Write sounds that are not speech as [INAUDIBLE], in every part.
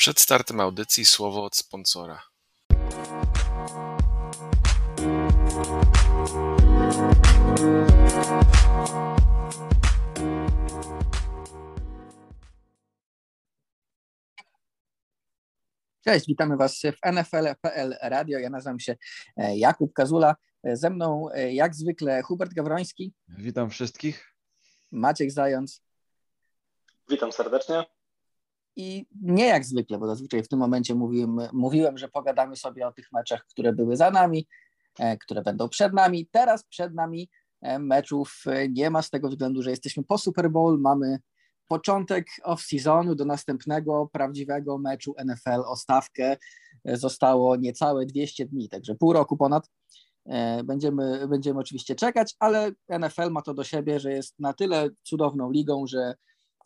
Przed startem audycji słowo od sponsora. Cześć, witamy Was w NFL.pl Radio. Ja nazywam się e, Jakub Kazula. E, ze mną e, jak zwykle Hubert Gawroński. Witam wszystkich. Maciek Zając. Witam serdecznie. I nie jak zwykle, bo zazwyczaj w tym momencie mówiłem, mówiłem, że pogadamy sobie o tych meczach, które były za nami, które będą przed nami. Teraz przed nami meczów nie ma z tego względu, że jesteśmy po Super Bowl, mamy początek off-seasonu do następnego prawdziwego meczu NFL o stawkę zostało niecałe 200 dni, także pół roku ponad. E, będziemy, będziemy oczywiście czekać, ale NFL ma to do siebie, że jest na tyle cudowną ligą, że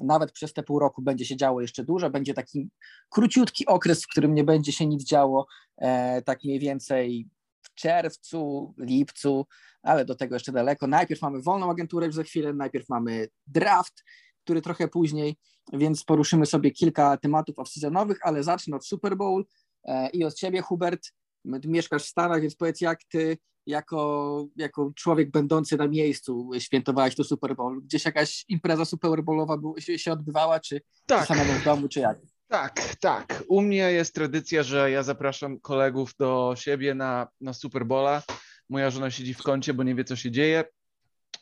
nawet przez te pół roku będzie się działo jeszcze dużo. Będzie taki króciutki okres, w którym nie będzie się nic działo, e, tak mniej więcej w czerwcu, lipcu, ale do tego jeszcze daleko. Najpierw mamy wolną agenturę już za chwilę, najpierw mamy draft, który trochę później, więc poruszymy sobie kilka tematów off-seasonowych, ale zacznę od Super Bowl e, i od ciebie, Hubert. Mieszkasz w Stanach, więc powiedz, jak ty jako, jako człowiek będący na miejscu świętowałeś to Super Bowl? Gdzieś jakaś impreza Super Bowlowa się, się odbywała, czy tak. samemu w domu, czy jak? Tak, tak. U mnie jest tradycja, że ja zapraszam kolegów do siebie na, na Super Bowla. Moja żona siedzi w kącie, bo nie wie, co się dzieje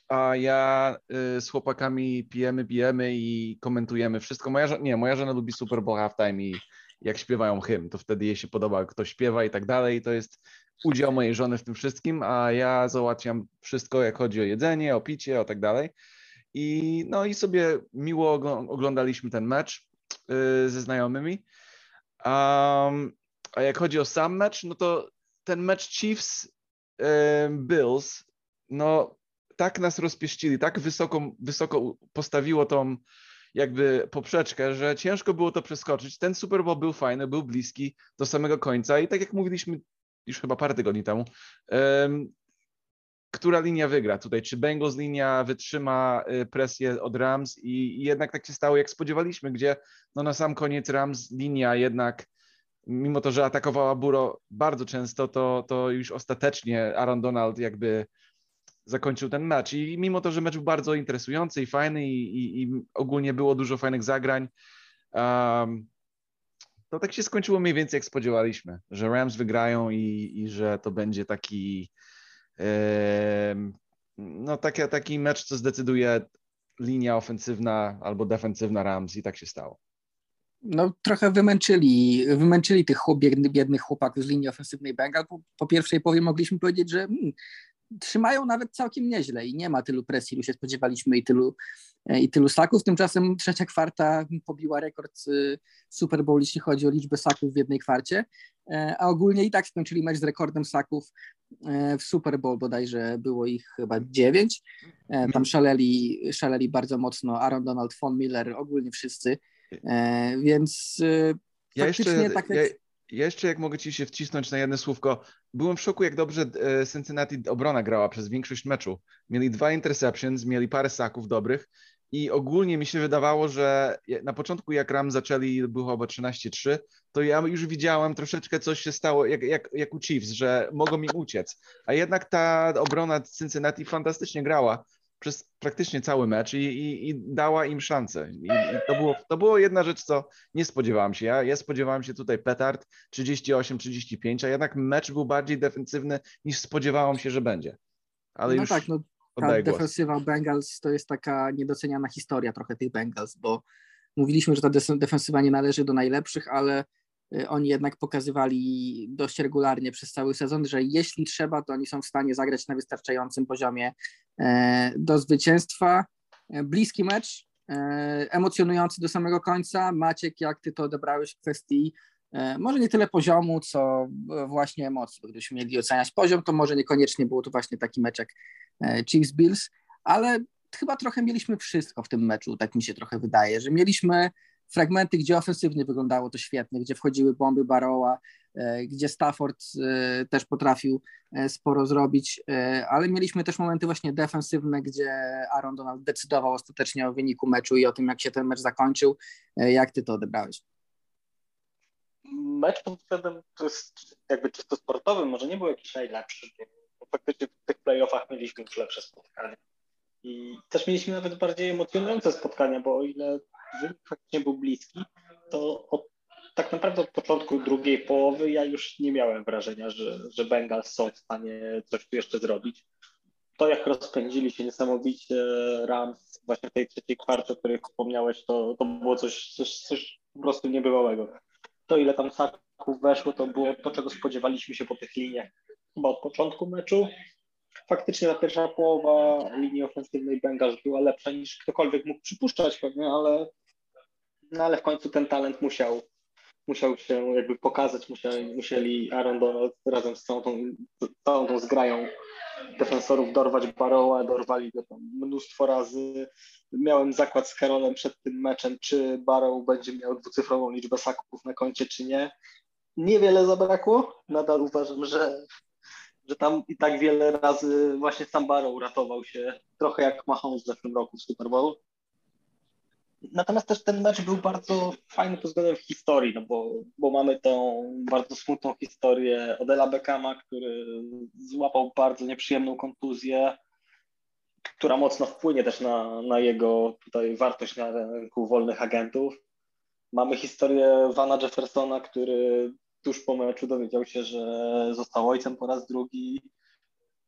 a ja y, z chłopakami pijemy, pijemy i komentujemy wszystko. Moja żona, nie, moja żona lubi Super Bowl halftime i jak śpiewają hymn, to wtedy jej się podoba, ktoś śpiewa i tak dalej. To jest udział mojej żony w tym wszystkim, a ja załatwiam wszystko, jak chodzi o jedzenie, o picie, o tak dalej. I no i sobie miło oglądaliśmy ten mecz y, ze znajomymi. Um, a jak chodzi o sam mecz, no to ten mecz Chiefs y, Bills, no tak nas rozpieścili, tak wysoko, wysoko postawiło tą jakby poprzeczkę, że ciężko było to przeskoczyć. Ten Super Bowl był fajny, był bliski do samego końca i tak jak mówiliśmy już chyba parę tygodni temu, um, która linia wygra tutaj? Czy Bengals linia wytrzyma y, presję od Rams i, i, jednak tak się stało, jak spodziewaliśmy, gdzie no na sam koniec Rams linia jednak mimo to, że atakowała Buro bardzo często, to, to już ostatecznie Aaron Donald jakby zakończył ten mecz. I mimo to, że mecz był bardzo interesujący i fajny i, i, i ogólnie było dużo fajnych zagrań, um, to tak się skończyło mniej więcej jak spodziewaliśmy, że Rams wygrają i, i że to będzie taki no taki, taki mecz, co zdecyduje linia ofensywna albo defensywna Rams i tak się stało. No trochę wymęczyli, wymęczyli tych biednych, chłopaków z linii ofensywnej Bengal. Po, po pierwszej powie mogliśmy powiedzieć, że hmm, trzymają nawet całkiem nieźle i nie ma tylu presji, ilu się spodziewaliśmy i tylu, e, i tylu saków. Tymczasem trzecia kwarta pobiła rekord e, Super Bowl, jeśli chodzi o liczbę saków w jednej kwarcie, e, a ogólnie i tak skończyli mecz z rekordem saków w Super Bowl, bodajże było ich chyba dziewięć. Tam szaleli, szaleli bardzo mocno Aaron Donald, Von Miller, ogólnie wszyscy, więc ja faktycznie jeszcze, tak. Ja ja jeszcze jak mogę ci się wcisnąć na jedno słówko, byłem w szoku, jak dobrze e, Cincinnati obrona grała przez większość meczu. Mieli dwa interceptions, mieli parę saków dobrych i ogólnie mi się wydawało, że na początku jak Ram zaczęli, było chyba 13-3, to ja już widziałem troszeczkę coś się stało, jak, jak, jak u Chiefs, że mogą mi uciec. A jednak ta obrona Cincinnati fantastycznie grała przez praktycznie cały mecz i, i, i dała im szansę. I, I, to, było, to było jedna rzecz, co nie spodziewałem się. Ja, ja spodziewałem się tutaj petard 38-35, a jednak mecz był bardziej defensywny niż spodziewałem się, że będzie. Ale no już tak, no, ta defensywa Bengals to jest taka niedoceniana historia trochę tych Bengals, bo mówiliśmy, że ta defensywa nie należy do najlepszych, ale Y, oni jednak pokazywali dość regularnie przez cały sezon, że jeśli trzeba, to oni są w stanie zagrać na wystarczającym poziomie do zwycięstwa. E, bliski mecz, e, emocjonujący do samego końca. Maciek, jak ty to odebrałeś w kwestii może nie tyle poziomu, co właśnie emocji, bo gdybyśmy mieli oceniać poziom, to może niekoniecznie był to właśnie taki mecz jak Chiefs-Bills, ale chyba trochę mieliśmy wszystko w tym meczu, tak mi się trochę wydaje, że mieliśmy fragmenty, gdzie ofensywnie wyglądało to świetnie, gdzie wchodziły bomby Baroła, e, gdzie Stafford e, też potrafił e, sporo zrobić, ale mieliśmy też momenty właśnie defensywne, gdzie Aaron Donald decydował ostatecznie o wyniku meczu i o tym, jak się ten mecz zakończył. Jak ty to odebrałeś? mecz pod względem jakby czysto sportowym może nie był jakiś najlepszy, faktycznie w tych playoffach mieliśmy już lepsze spotkania. I też mieliśmy nawet bardziej emocjonujące spotkania, bo o ile wynik faktycznie był bliski, to od, tak naprawdę od początku drugiej połowy ja już nie miałem wrażenia, że, że Bengals są w stanie coś tu jeszcze zrobić. To jak rozpędzili się niesamowicie Rams właśnie w tej trzeciej kwarcie, o której wspomniałeś, to, to było coś, coś, coś po prostu niebywałego. To ile tam saków weszło, to było to, czego spodziewaliśmy się po tych liniach chyba od początku meczu faktycznie ta pierwsza połowa linii ofensywnej Bengals była lepsza niż ktokolwiek mógł przypuszczać pewnie, ale, no ale w końcu ten talent musiał, musiał się jakby pokazać, musieli, musieli Aaron Donald razem z całą tą, całą tą zgrają defensorów dorwać Baroła, dorwali go tam mnóstwo razy. Miałem zakład z Karolem przed tym meczem, czy Barrow będzie miał dwucyfrową liczbę saków na koncie, czy nie. Niewiele zabrakło. Nadal uważam, że że tam i tak wiele razy właśnie sam Barrow uratował się, trochę jak Mahomes w zeszłym roku w Super Bowl. Natomiast też ten mecz był bardzo fajny pod względem historii, no bo, bo mamy tą bardzo smutną historię Odela Beckhama, który złapał bardzo nieprzyjemną kontuzję, która mocno wpłynie też na, na jego tutaj wartość na rynku wolnych agentów. Mamy historię Vana Jeffersona, który tuż po meczu dowiedział się, że został ojcem po raz drugi,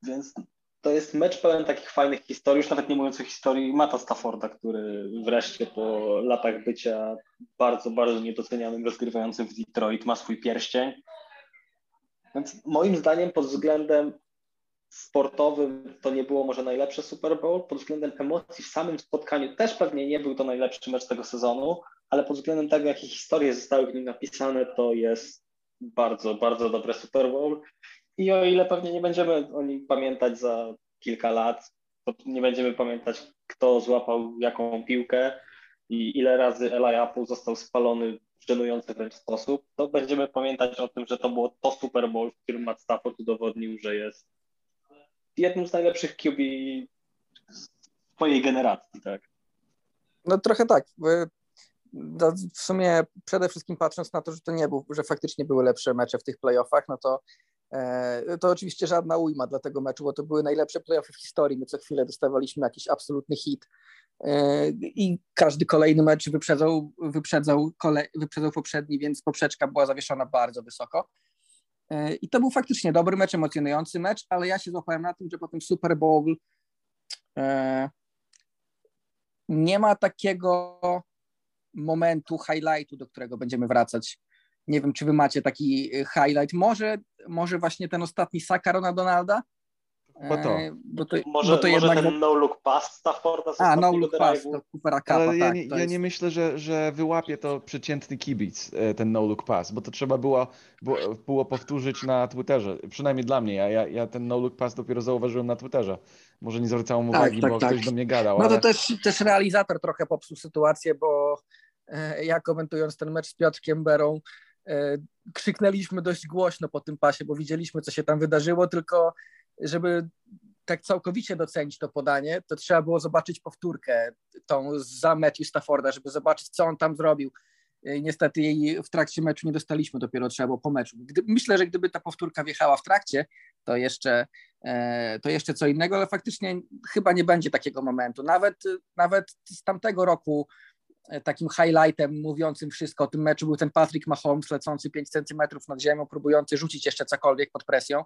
więc to jest mecz pełen takich fajnych historii, już nawet nie mówiąc o historii Mata Stafforda, który wreszcie po latach bycia bardzo, bardzo niedocenianym rozgrywającym w Detroit ma swój pierścień. Więc moim zdaniem pod względem sportowym to nie było może najlepsze Super Bowl, pod względem emocji w samym spotkaniu też pewnie nie był to najlepszy mecz tego sezonu, ale pod względem tego, jakie historie zostały w nim napisane, to jest bardzo, bardzo dobre Super Bowl. I o ile pewnie nie będziemy o nim pamiętać za kilka lat, to nie będziemy pamiętać, kto złapał jaką piłkę i ile razy Eli Apple został spalony w żenujący wręcz sposób, to będziemy pamiętać o tym, że to było to Super Bowl, w którym Matt Stafford udowodnił, że jest jednym z najlepszych QB swojej generacji, tak. No trochę tak w sumie przede wszystkim patrząc na to, że to nie był, że faktycznie były lepsze mecze w tych playoffach, no to e, to oczywiście żadna ujma dla tego meczu, bo to były najlepsze playoffy w historii. My co chwilę dostawaliśmy jakiś absolutny hit e, i każdy kolejny mecz wyprzedzał, wyprzedzał, kole, wyprzedzał poprzedni, więc poprzeczka była zawieszona bardzo wysoko. E, I to był faktycznie dobry mecz, emocjonujący mecz, ale ja się złapałem na tym, że po tym Super Bowl nie ma takiego momentu, highlightu, do którego będziemy wracać. Nie wiem, czy wy macie taki y, highlight. Może, może właśnie ten ostatni Sakarona Donalda? Bo to. E, bo to, może, bo to może jednak... ten no-look pass Stafforda A, no-look pass do Coopera Cupa, Ale ja, tak, nie, ja jest... nie myślę, że, że wyłapie to przeciętny kibic, e, ten no-look pass, bo to trzeba było, było, powtórzyć na Twitterze. Przynajmniej dla mnie. Ja, ja, ja ten no-look pass dopiero zauważyłem na Twitterze. Może nie zwracałem tak, uwagi, tak, bo tak. ktoś do mnie gadał. No ale... to też, też realizator trochę popsuł sytuację, bo e, ja komentując ten mecz z Piotrkiem Berą, e, krzyknęliśmy dość głośno po tym pasie, bo widzieliśmy, co się tam wydarzyło, tylko żeby tak całkowicie docenić to podanie, to trzeba było zobaczyć powtórkę tą za meczu Stafforda, żeby zobaczyć, co on tam zrobił. Niestety jej w trakcie meczu nie dostaliśmy, dopiero trzeba było po meczu. Gdy, myślę, że gdyby ta powtórka wjechała w trakcie, to jeszcze, e, to jeszcze co innego, ale faktycznie chyba nie będzie takiego momentu. Nawet, nawet z tamtego roku e, takim highlightem mówiącym wszystko o tym meczu był ten Patrick Mahomes lecący 5 centymetrów nad ziemią, próbujący rzucić jeszcze cokolwiek pod presją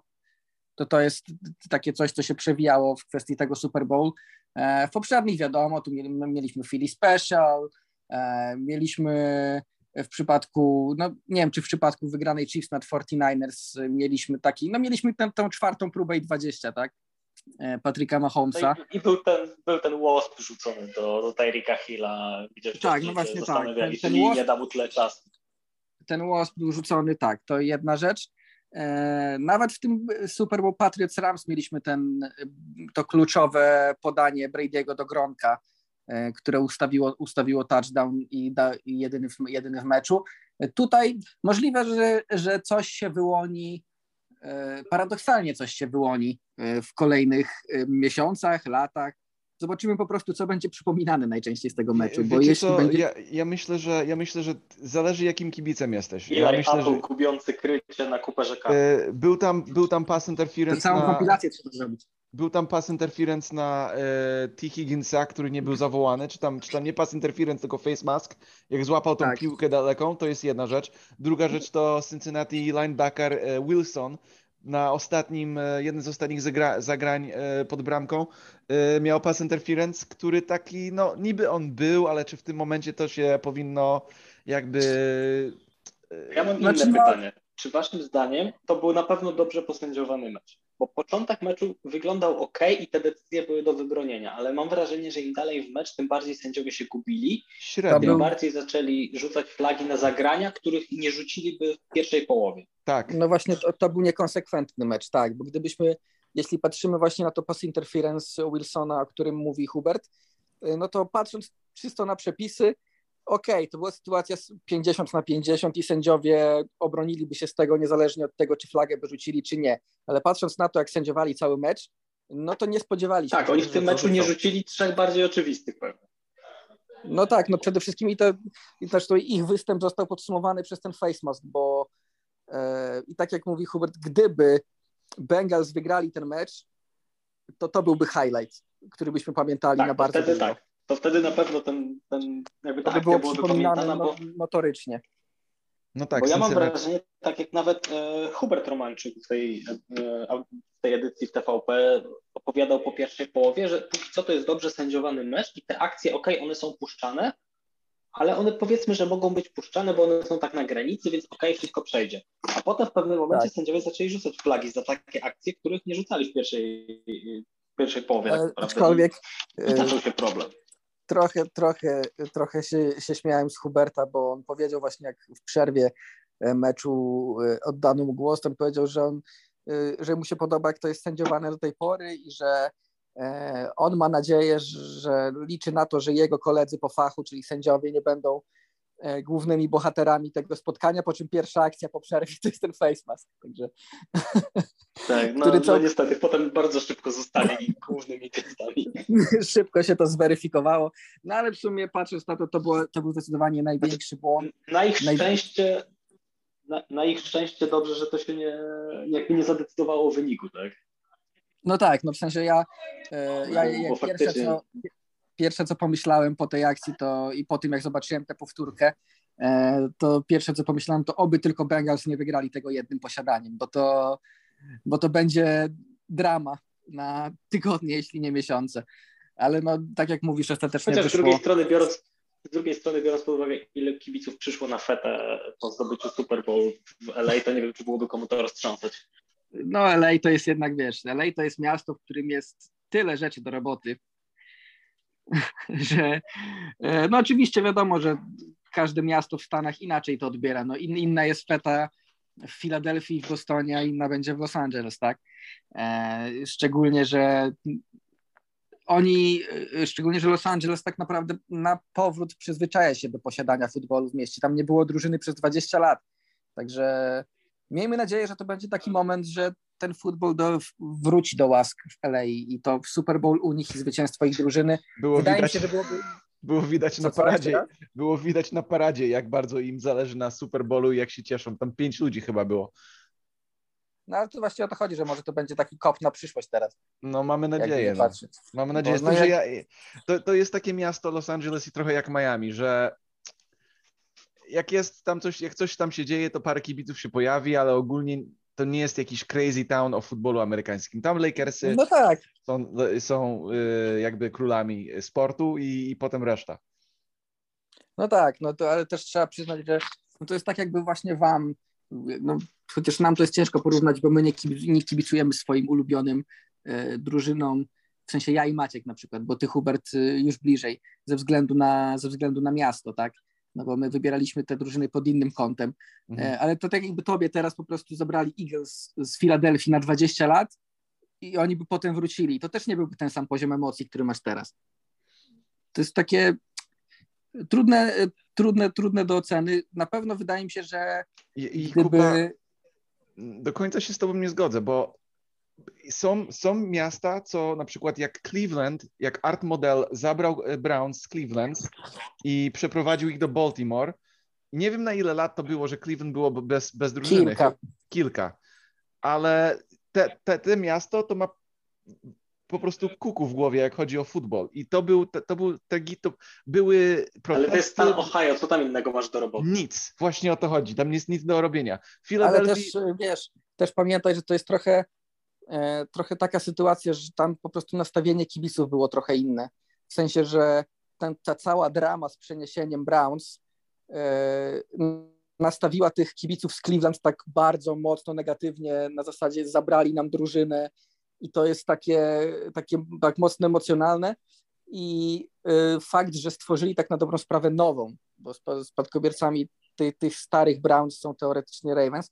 to to jest takie coś, co się przewijało w kwestii tego Super Bowl. E, w poprzednich wiadomo, tu mieliśmy Philly Special, e, mieliśmy w przypadku, no nie wiem, czy w przypadku wygranej Chiefs nad 49ers mieliśmy taki, no mieliśmy tę, tę czwartą próbę i 20, tak? E, Patryka Mahomesa. No i, i, był ten, był ten wasp rzucony do, do Tyrika Hilla, gdzie tak, no właśnie tak. Ten, ten wasp, nie da mu tyle czasu. Ten wasp był rzucony, tak, to jedna rzecz. E, nawet w tym Super Bowl Patriots Rams mieliśmy ten, to kluczowe podanie Brady'ego do Gronka, e, które ustawiło, ustawiło touchdown i, da, i jedyny, w, jedyny w meczu. Tutaj możliwe, że, że coś się wyłoni, e, paradoksalnie coś się wyłoni w kolejnych miesiącach, latach. Zobaczymy po prostu, co będzie przypominane najczęściej z tego meczu, bo Wiecie jeśli co, będzie... ja, ja, myślę, że, ja myślę, że zależy jakim kibicem jesteś. Ja myślę, Apple że gubiący krycie na kupę rzeka. e, był, tam, był tam pass To interference całą na, kompilację trzeba zrobić. był tam pass interference na e, T. Higginsa, który nie był zawołany, czy tam, czy tam nie pass interference, tylko face mask, jak złapał tą Tak. piłkę daleką, to jest jedna rzecz. Druga rzecz to Cincinnati linebacker e, Wilson na ostatnim, e, jeden z ostatnich zagra, zagrań e, pod bramką e, miał pass interference, który taki, no niby on był, ale czy w tym momencie to się powinno jakby... Ja mam inne Znaczy, pytanie. Czy waszym zdaniem to był na pewno dobrze posędziowany mecz? Bo początek meczu wyglądał ok i te decyzje były do wybronienia, ale mam wrażenie, że im dalej w mecz, tym bardziej sędziowie się gubili, Średnio, tym bardziej zaczęli rzucać flagi na zagrania, których nie rzuciliby w pierwszej połowie. tak. No właśnie, to, to był niekonsekwentny mecz, tak, bo gdybyśmy, jeśli patrzymy właśnie na to pass interference Wilsona, o którym mówi Hubert, y, no to patrząc czysto na przepisy, okej, to była sytuacja z 50 na 50 i sędziowie obroniliby się z tego niezależnie od tego, czy flagę by rzucili, czy nie, ale patrząc na to, jak sędziowali cały mecz, no to nie spodziewali się. Tak, oni w tym meczu nie rzucili trzech bardziej oczywistych pewnie. No tak, no przede wszystkim i, to, i to ich występ został podsumowany przez ten face mask, bo e, i tak jak mówi Hubert, gdyby Bengals wygrali ten mecz, to to byłby highlight, który byśmy pamiętali Tak, na bardzo wtedy długo. tak. To wtedy na pewno ten, ten jakby ta To by akcja było byłaby przypominane pamiętana, bo no, notorycznie. No tak, bo ja mam Cincinnati- wrażenie, tak jak nawet e, Hubert Romańczyk w tej, e, w tej edycji w TVP opowiadał po pierwszej połowie, że póki co to jest dobrze sędziowany mecz i te akcje, ok, one są puszczane, ale one powiedzmy, że mogą być puszczane, bo one są tak na granicy, więc ok, wszystko przejdzie. A potem w pewnym momencie Tak. sędziowie zaczęli rzucać flagi za takie akcje, których nie rzucali w pierwszej, w pierwszej połowie. Tak E, naprawdę. Aczkolwiek I e, zaczął się problem. Trochę, trochę, trochę się, się śmiałem z Huberta, bo on powiedział właśnie jak w przerwie e, meczu e, oddano mu głos, to powiedział, że, on, e, że mu się podoba, jak to jest sędziowane do tej pory i że on ma nadzieję, że- liczy na to, że jego koledzy po fachu, czyli sędziowie, nie będą głównymi bohaterami tego spotkania, po czym pierwsza akcja po przerwie to jest ten face mask. Także Tak, [LAUGHS] no, który co- no niestety, potem bardzo szybko zostali [LAUGHS] głównymi testami. [LAUGHS] szybko się to zweryfikowało. No ale w sumie patrząc na to, to, było, to był zdecydowanie największy błąd. Na ich Naj- szczęście, na, na ich szczęście dobrze, że to się nie, jakby nie zadecydowało o wyniku, tak? No tak, no w sensie ja, e, ja, ja pierwsze, co, pierwsze co pomyślałem po tej akcji to i po tym jak zobaczyłem tę powtórkę, e, to pierwsze co pomyślałem to oby tylko Bengals nie wygrali tego jednym posiadaniem, bo to, bo to będzie drama na tygodnie, jeśli nie miesiące. Ale no tak jak mówisz, ostatecznie Chociaż z wyszło. drugiej strony biorąc, z drugiej strony biorąc pod uwagę, ile kibiców przyszło na fetę po zdobyciu Super Bowl w LA, to nie wiem, czy byłoby komu to roztrząsać. No LA to jest jednak, wiesz, LA to jest miasto, w którym jest tyle rzeczy do roboty, [LAUGHS] że e, no oczywiście wiadomo, że każde miasto w Stanach inaczej to odbiera. No in, inna jest feta w Filadelfii, w Bostonie, a inna będzie w Los Angeles, tak? E, szczególnie, że oni, e, szczególnie, że Los Angeles tak naprawdę na powrót przyzwyczaja się do posiadania futbolu w mieście. Tam nie było drużyny przez 20 lat. Także miejmy nadzieję, że to będzie taki moment, że ten futbol do, wróci do łask w LA i to Super Bowl u nich i zwycięstwo ich drużyny. Było Wydaje widać, mi się, że byłoby... było widać na paradzie, było widać na paradzie, jak bardzo im zależy na Super Bowlu i jak się cieszą. Tam pięć ludzi chyba było. No ale to właśnie o to chodzi, że może to będzie taki kop na przyszłość teraz. No mamy jakby nadzieję. No. Mamy nadzieję, Bo, tym, no że jak- ja, to, to jest takie miasto Los Angeles i trochę jak Miami, że jak jest tam coś, jak coś tam się dzieje, to parę kibiców się pojawi, ale ogólnie to nie jest jakiś crazy town o futbolu amerykańskim. Tam Lakersy No tak, są, są y, jakby królami sportu i, i potem reszta. no tak, no to ale też trzeba przyznać, że no to jest tak jakby właśnie wam, no, chociaż nam to jest ciężko porównać, bo my nie, kibic, nie kibicujemy swoim ulubionym e, drużynom, w sensie ja i Maciek na przykład, bo ty Hubert e, już bliżej, ze względu na, ze względu na miasto, tak? No bo my wybieraliśmy te drużyny pod innym kątem, Mhm. E, ale to tak jakby tobie teraz po prostu zabrali Eagles z Filadelfii na 20 lat i oni by potem wrócili. To też nie byłby ten sam poziom emocji, który masz teraz. To jest takie trudne, e, trudne, trudne do oceny. Na pewno wydaje mi się, że I, i gdyby... Kuba, do końca się z tobą nie zgodzę, bo są, są miasta, co na przykład jak Cleveland, jak Art Model zabrał e, Browns z Cleveland i przeprowadził ich do Baltimore. Nie wiem na ile lat to było, że Cleveland było bez, bez drużyny. Kilka. Kilka. Ale te, te, te miasto to ma po prostu kuku w głowie, jak chodzi o futbol. I to był, to, to był, te, to były protesty. Ale to jest stan Ohio, co tam innego masz do roboty? Nic, właśnie o to chodzi. Tam jest nic do robienia. Ale Philadelphia... też, wiesz, też pamiętaj, że to jest trochę, trochę taka sytuacja, że tam po prostu nastawienie kibiców było trochę inne. W sensie, że ten, ta cała drama z przeniesieniem Browns e, nastawiła tych kibiców z Cleveland tak bardzo mocno negatywnie, na zasadzie zabrali nam drużynę i to jest takie, takie tak mocno emocjonalne i y, fakt, że stworzyli tak na dobrą sprawę nową, bo sp- spadkobiercami ty, tych starych Browns są teoretycznie Ravens,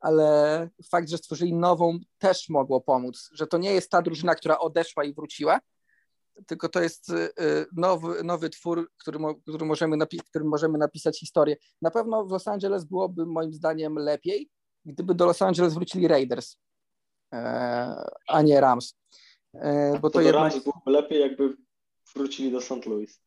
ale fakt, że stworzyli nową też mogło pomóc, że to nie jest ta drużyna, która odeszła i wróciła, tylko to jest y, nowy, nowy twór, który, który, możemy napi- którym możemy napisać historię. Na pewno w Los Angeles byłoby moim zdaniem lepiej, gdyby do Los Angeles wrócili Raiders, e, a nie Rams. E, bo To, to jednak, Rams byłoby lepiej, jakby wrócili do St. Louis.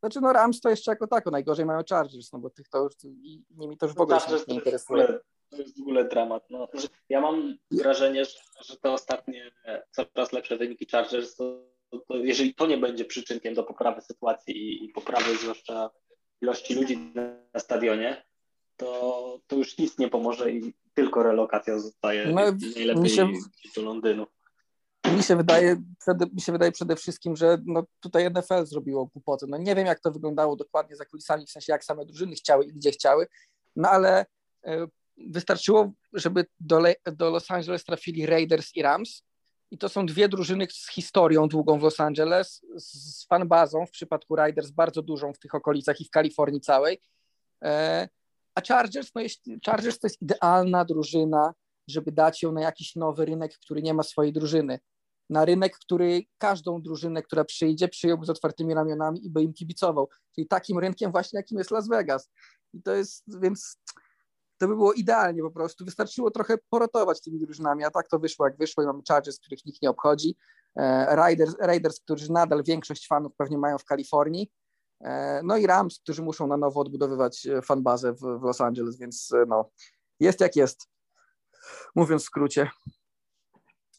znaczy no Rams to jeszcze jako tako, najgorzej mają Chargers, no bo tych to już, i nimi to już w ogóle się Chargers nie interesuje. To jest w ogóle dramat. No, ja mam wrażenie, że, że te ostatnie coraz lepsze wyniki Chargers, to, to jeżeli to nie będzie przyczynkiem do poprawy sytuacji i, i poprawy zwłaszcza ilości ludzi na stadionie, to, to już nic nie pomoże i tylko relokacja zostaje No, najlepiej się- do Londynu. Mi się wydaje, mi się wydaje przede wszystkim, że no tutaj NFL zrobiło głupotę. No nie wiem, jak to wyglądało dokładnie za kulisami, w sensie jak same drużyny chciały i gdzie chciały, no ale e, wystarczyło, żeby do, Le- do Los Angeles trafili Raiders i Rams i to są dwie drużyny z historią długą w Los Angeles, z fanbazą w przypadku Raiders bardzo dużą w tych okolicach i w Kalifornii całej. E, A Chargers, no jeśli, Chargers to jest idealna drużyna, żeby dać ją na jakiś nowy rynek, który nie ma swojej drużyny na rynek, który każdą drużynę, która przyjdzie, przyjąłby z otwartymi ramionami i by im kibicował. Czyli takim rynkiem właśnie, jakim jest Las Vegas. I to jest, więc to by było idealnie po prostu. Wystarczyło trochę porotować tymi drużynami, a tak to wyszło jak wyszło i mamy Chargers, których nikt nie obchodzi. E, Raiders, Raiders, którzy nadal większość fanów pewnie mają w Kalifornii. E, No i Rams, którzy muszą na nowo odbudowywać e, fanbazę w, w Los Angeles, więc no, jest jak jest. Mówiąc w skrócie.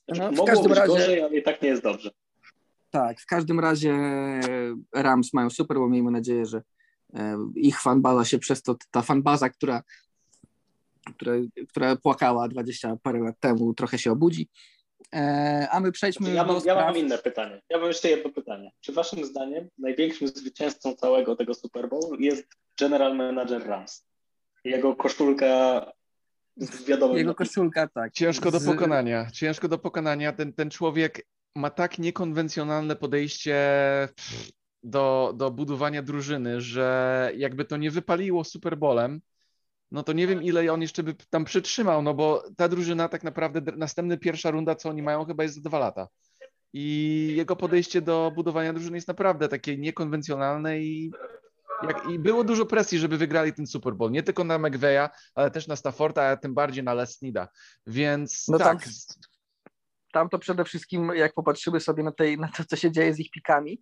No, w Mogło każdym być razie- gorzej, ale i tak nie jest dobrze. Tak, w każdym razie Rams mają super, bo miejmy nadzieję, że ich fanbaza się przez to, ta fanbaza, która, która, która płakała 20 parę lat temu, trochę się obudzi. E, A my przejdźmy Ja do mam, ja spraw... mam inne pytanie. Ja mam jeszcze jedno pytanie. Czy waszym zdaniem największym zwycięzcą całego tego Super Bowl jest general manager Rams? Jego koszulka z wiadomym Jego koszulka, tak. Ciężko do pokonania. Ciężko do pokonania. Ten, ten człowiek ma tak niekonwencjonalne podejście do, do budowania drużyny, że jakby to nie wypaliło Super Bowlem, no to nie wiem, ile on jeszcze by tam przytrzymał, no bo ta drużyna tak naprawdę, następna pierwsza runda, co oni mają, chyba jest za dwa lata. I jego podejście do budowania drużyny jest naprawdę takie niekonwencjonalne i, jak, i było dużo presji, żeby wygrali ten Super Bowl. Nie tylko na McVeya, ale też na Stafforda, a tym bardziej na Les Sneada. Więc No tak, tak. Tam to przede wszystkim, jak popatrzymy sobie na, tej, na to, co się dzieje z ich pikami,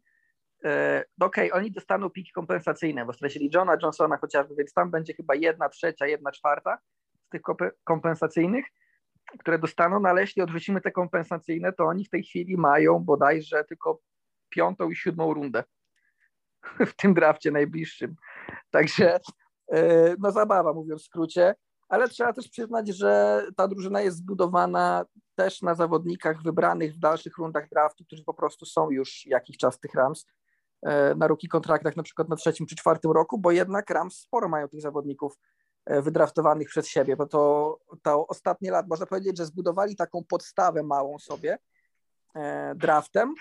e, no okej, oni dostaną piki kompensacyjne, bo stracili Johna Johnsona chociażby, więc tam będzie chyba jedna trzecia, jedna czwarta z tych kompe- kompensacyjnych, które dostaną, no ale jeśli odwrócimy te kompensacyjne, to oni w tej chwili mają bodajże tylko piątą i siódmą rundę [LAUGHS] w tym drafcie najbliższym. Także e, no zabawa, mówiąc w skrócie, ale trzeba też przyznać, że ta drużyna jest zbudowana też na zawodnikach wybranych w dalszych rundach draftu, którzy po prostu są już jakiś czas tych Rams na ruki kontraktach, na przykład na trzecim czy czwartym roku, bo jednak Rams sporo mają tych zawodników e, wydraftowanych przez siebie, bo to, to ostatnie lat, można powiedzieć, że zbudowali taką podstawę małą sobie e, draftem,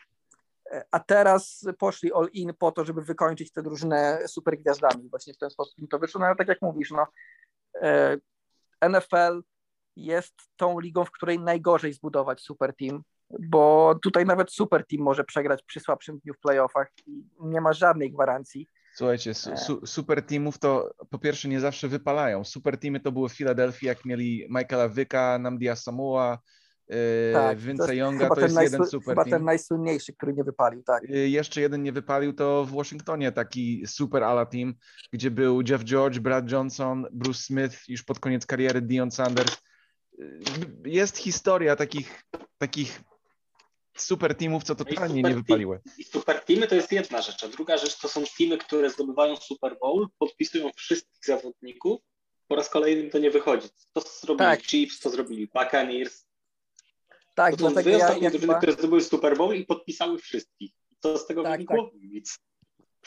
e, a teraz poszli all in po to, żeby wykończyć tę drużynę super gwiazdami. Właśnie w ten sposób im to wyszło, no ale tak jak mówisz, no e, NFL jest tą ligą, w której najgorzej zbudować super team, bo tutaj nawet super team może przegrać przy słabszym dniu w playoffach i nie ma żadnej gwarancji. Słuchajcie, su, su, super teamów to po pierwsze nie zawsze wypalają. Super teamy to były w Filadelfii, jak mieli Michaela Wyka, Namdia Samoa, tak, Vince'a Younga to jest jeden super Chyba team. ten najsłynniejszy, który nie wypalił, tak. Jeszcze jeden nie wypalił to w Washingtonie taki super ala team, gdzie był Jeff George, Brad Johnson, Bruce Smith, już pod koniec kariery Dion Sanders. Jest historia takich, takich super teamów, co totalnie nie wypaliły. I super teamy to jest jedna rzecz, a druga rzecz to są teamy, które zdobywają Super Bowl, podpisują wszystkich zawodników, po raz kolejny to nie wychodzi. To zrobili tak. Chiefs, to zrobili Buccaneers. Tak, to są dwie ostatnie drużyny, które zdobyły Super Bowl i podpisały wszystkich. Co z tego tak, wynikło? Tak. Nic.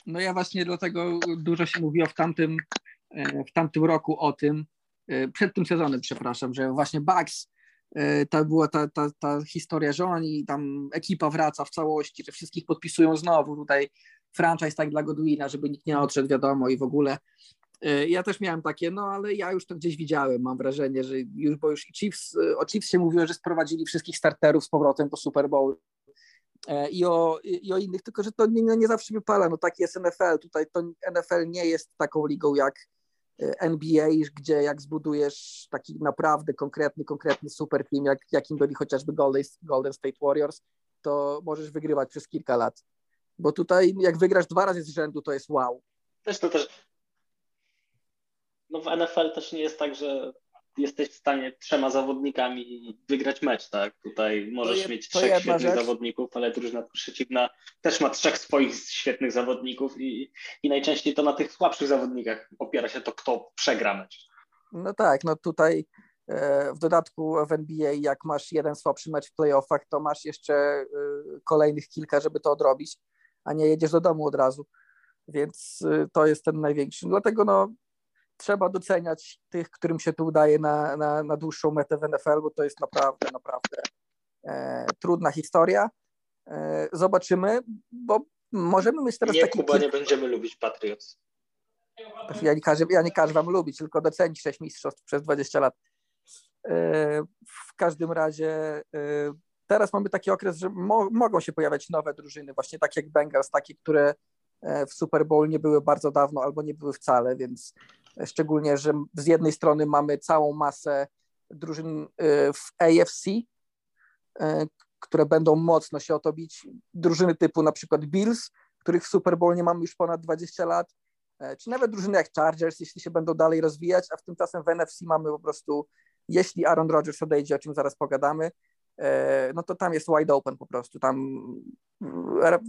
No ja właśnie dlatego dużo się mówiło w tamtym, e, w tamtym roku o tym, e, przed tym sezonem, przepraszam, że właśnie Bucks E, to była ta, ta, ta historia, że oni tam ekipa wraca w całości, że wszystkich podpisują znowu. Tutaj franchise tak dla Godwina, żeby nikt nie odszedł, wiadomo i w ogóle. E, ja też miałem takie, no ale ja już to gdzieś widziałem, mam wrażenie, że już, bo już i Chiefs, e, o Chiefs się mówiło, że sprowadzili wszystkich starterów z powrotem po Super Bowl. I o, i o innych, tylko że to nie, nie zawsze wypala, no tak jest NFL, tutaj to NFL nie jest taką ligą jak NBA, gdzie jak zbudujesz taki naprawdę konkretny, konkretny super team, jak, jakim byli chociażby Golden, State Warriors, to możesz wygrywać przez kilka lat. Bo tutaj jak wygrasz dwa razy z rzędu, to jest wow. Też to też. No w NFL też nie jest tak, że jesteś w stanie trzema zawodnikami wygrać mecz, tak? Tutaj możesz je, mieć trzech świetnych rzecz. zawodników, ale drużyna przeciwna też ma trzech swoich świetnych zawodników i, i najczęściej to na tych słabszych zawodnikach opiera się to, kto przegra mecz. No tak, no tutaj e, w dodatku w NBA, jak masz jeden słabszy mecz w playoffach, to masz jeszcze e, kolejnych kilka, żeby to odrobić, a nie jedziesz do domu od razu. Więc e, to jest ten największy. Dlatego no, trzeba doceniać tych, którym się to udaje na, na, na dłuższą metę w NFL, bo to jest naprawdę, naprawdę e, trudna historia. E, zobaczymy, bo możemy mieć teraz nie, taki... Kuba, nie będziemy lubić Patriots. Ja nie, każę, ja nie każę wam lubić, tylko docenić sześć mistrzostw przez 20 lat. E, w każdym razie e, teraz mamy taki okres, że mo mogą się pojawiać nowe drużyny, właśnie takie jak Bengals, takie, które e, w Super Bowl nie były bardzo dawno albo nie były wcale, więc szczególnie, że z jednej strony mamy całą masę drużyn y, w AFC, y, które będą mocno się o to bić. Drużyny typu na przykład Bills, których w Super Bowl nie mamy już ponad 20 lat, e, czy nawet drużyny jak Chargers, jeśli się będą dalej rozwijać, a w tymczasem w NFC mamy po prostu, jeśli Aaron Rodgers odejdzie, o czym zaraz pogadamy, no to tam jest wide open po prostu. Tam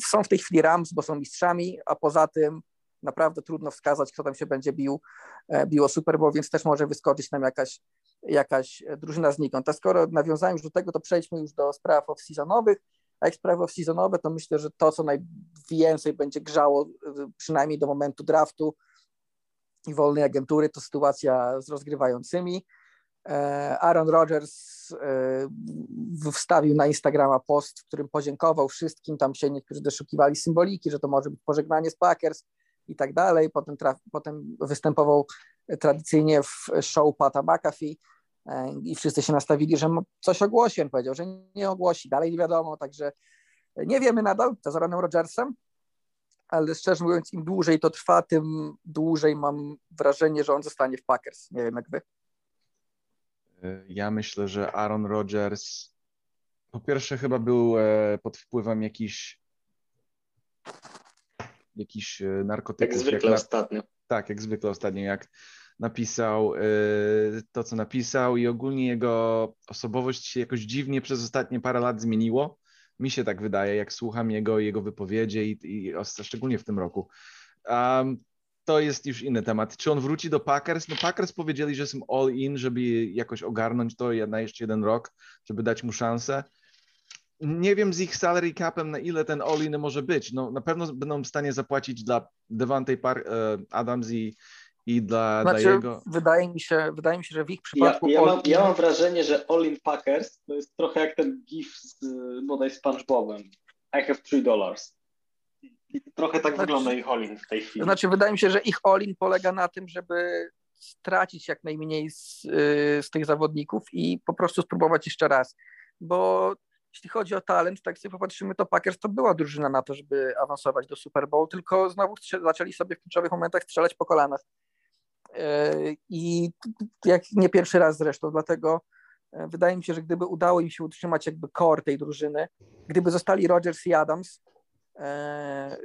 są w tej chwili Rams, bo są mistrzami, a poza tym naprawdę trudno wskazać, kto tam się będzie bił, e, biło Super Bowl, więc też może wyskoczyć nam jakaś, jakaś drużyna znikąd. A skoro nawiązałem już do tego, to przejdźmy już do spraw off-seasonowych. A jak sprawy off-seasonowe, to myślę, że to, co najwięcej będzie grzało, e, przynajmniej do momentu draftu i wolnej agentury, to sytuacja z rozgrywającymi. E, Aaron Rodgers wstawił na Instagrama post, w którym podziękował wszystkim. Tam się niektórzy doszukiwali symboliki, że to może być pożegnanie z Packers i tak dalej. Potem, traf, potem występował tradycyjnie w show Pata McAfee e, i wszyscy się nastawili, że coś ogłosi. On powiedział, że nie ogłosi, dalej nie wiadomo, także nie wiemy nadal, co z Aaronem Rodgersem, ale szczerze mówiąc, im dłużej to trwa, tym dłużej mam wrażenie, że on zostanie w Packers. Nie wiem jak wy. Ja myślę, że Aaron Rodgers po pierwsze chyba był e, pod wpływem jakichś jakichś e, narkotyków. Jak zwykle jak ostatnio. Tak, jak zwykle ostatnio, jak napisał y, to, co napisał i ogólnie jego osobowość się jakoś dziwnie przez ostatnie parę lat zmieniło. Mi się tak wydaje, jak słucham jego, jego wypowiedzi i, i szczególnie w tym roku. Um, to jest już inny temat. Czy on wróci do Packers? No Packers powiedzieli, że są all in, żeby jakoś ogarnąć to na jeszcze jeden rok, żeby dać mu szansę nie wiem z ich salary capem, na ile ten all-in może być. No, na pewno będą w stanie zapłacić dla Devante Park, e, Adams i, i dla, znaczy, dla jego... Wydaje mi, się, wydaje mi się, że w ich przypadku... Ja, ja, mam, ja mam wrażenie, że All-in Packers to jest trochę jak ten gif z bodaj SpongeBobem. I have three dollars. I trochę tak znaczy, wygląda ich all-in w tej chwili. Znaczy wydaje mi się, że ich all-in polega na tym, żeby stracić jak najmniej z, y, z tych zawodników i po prostu spróbować jeszcze raz. Bo jeśli chodzi o talent, tak sobie popatrzymy, to Packers to była drużyna na to, żeby awansować do Super Bowl, tylko znowu zaczęli sobie w kluczowych momentach strzelać po kolanach. E, I jak nie pierwszy raz zresztą, dlatego E, wydaje mi się, że gdyby udało im się utrzymać jakby core tej drużyny, gdyby zostali Rodgers i Adams, e,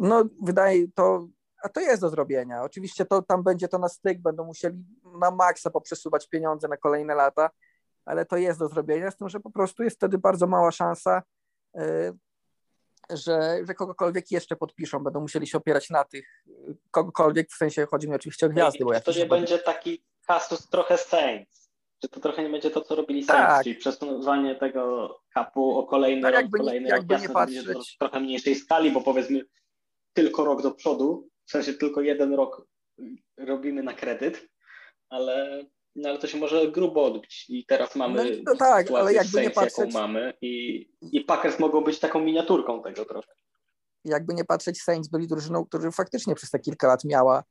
no wydaje to, a to jest do zrobienia. Oczywiście to tam będzie to na styk, będą musieli na maksa poprzesuwać pieniądze na kolejne lata, ale to jest do zrobienia, z tym, że po prostu jest wtedy bardzo mała szansa, e, że, że kogokolwiek jeszcze podpiszą, będą musieli się opierać na tych, kogokolwiek, w sensie chodzi mi oczywiście o gwiazdy. Bo to nie będzie taki kasus trochę Saints, czy to trochę nie będzie to, co robili Saints, tak. czyli przesuwanie tego kapu o kolejny tak, rok, jakby, kolejny jakby rok, nie patrzeć. trochę mniejszej skali, bo powiedzmy tylko rok do przodu, w sensie tylko jeden rok robimy na kredyt, ale no ale to się może grubo odbić i teraz mamy no, no tak, ale jakby nie patrzeć... jaką mamy i, i Packers mogą być taką miniaturką tego trochę. Jakby nie patrzeć, Saints byli drużyną, która faktycznie przez te kilka lat miała,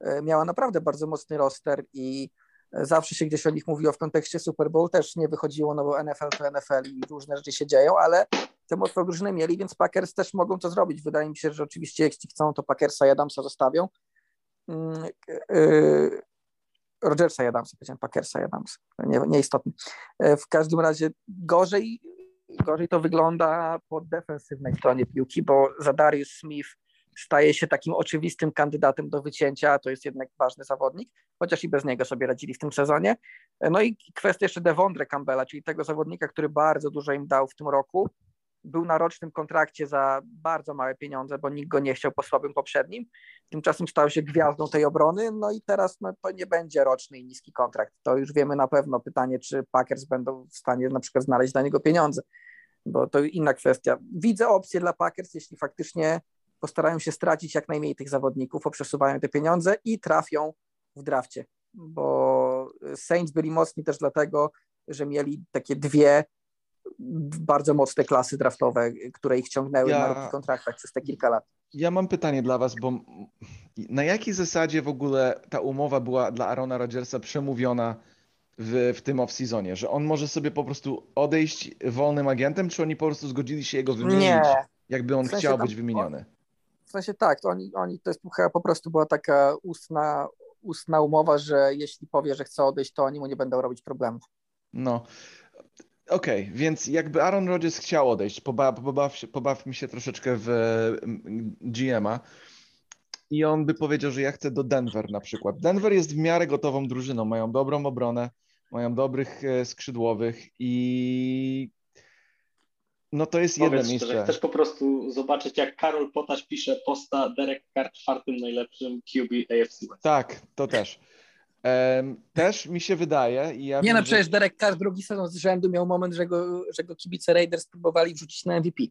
e, miała naprawdę bardzo mocny roster i e, zawsze się gdzieś o nich mówiło w kontekście Super Bowl, też nie wychodziło, no bo NFL to NFL i różne rzeczy się dzieją, ale te mocne drużyny mieli, więc Packers też mogą to zrobić. Wydaje mi się, że oczywiście jeśli chcą, to Packersa i Adamsa zostawią. Mm, Rogersa i Adamsa, powiedziałem Packersa i Adamsa, nie, nieistotne. E, w każdym razie gorzej, gorzej to wygląda po defensywnej stronie piłki, bo Zadarius Smith staje się takim oczywistym kandydatem do wycięcia, to jest jednak ważny zawodnik, chociaż i bez niego sobie radzili w tym sezonie. E, no i kwestia jeszcze Devondre Campbella, czyli tego zawodnika, który bardzo dużo im dał w tym roku, był na rocznym kontrakcie za bardzo małe pieniądze, bo nikt go nie chciał po słabym poprzednim. Tymczasem stał się gwiazdą tej obrony, no i teraz no, to nie będzie roczny i niski kontrakt. To już wiemy na pewno. Pytanie, czy Packers będą w stanie na przykład znaleźć dla niego pieniądze, bo to inna kwestia. Widzę opcję dla Packers, jeśli faktycznie postarają się stracić jak najmniej tych zawodników, poprzesuwają te pieniądze i trafią w drafcie, bo Saints byli mocni też dlatego, że mieli takie dwie bardzo mocne klasy draftowe, które ich ciągnęły ja, na rookie kontraktach przez te kilka lat. Ja mam pytanie dla was, bo na jakiej zasadzie w ogóle ta umowa była dla Arona Rodgersa przemówiona w, w tym off-seasonie? Że on może sobie po prostu odejść wolnym agentem, czy oni po prostu zgodzili się jego wymienić, Nie. jakby on w sensie chciał tam, być wymieniony? W sensie tak, to oni, oni to jest chyba po prostu była taka ustna, ustna umowa, że jeśli powie, że chce odejść, to oni mu nie będą robić problemów. No, Okej, okay, więc jakby Aaron Rodgers chciał odejść, pobaw, pobaw, pobawmy się troszeczkę w GM'a i on by powiedział, że ja chcę do Denver na przykład. Denver jest w miarę gotową drużyną, mają dobrą obronę, mają dobrych e, skrzydłowych i no to jest jedno miejsce. Że chcesz po prostu zobaczyć, jak Karol Potasz pisze posta Derek Carr czwartym najlepszym QB AFC West. Tak, to też. Też mi się wydaje. I ja nie no, przecież Derek Carr drugi sezon z rzędu miał moment, że go, że go kibice Raiders próbowali wrzucić na MVP.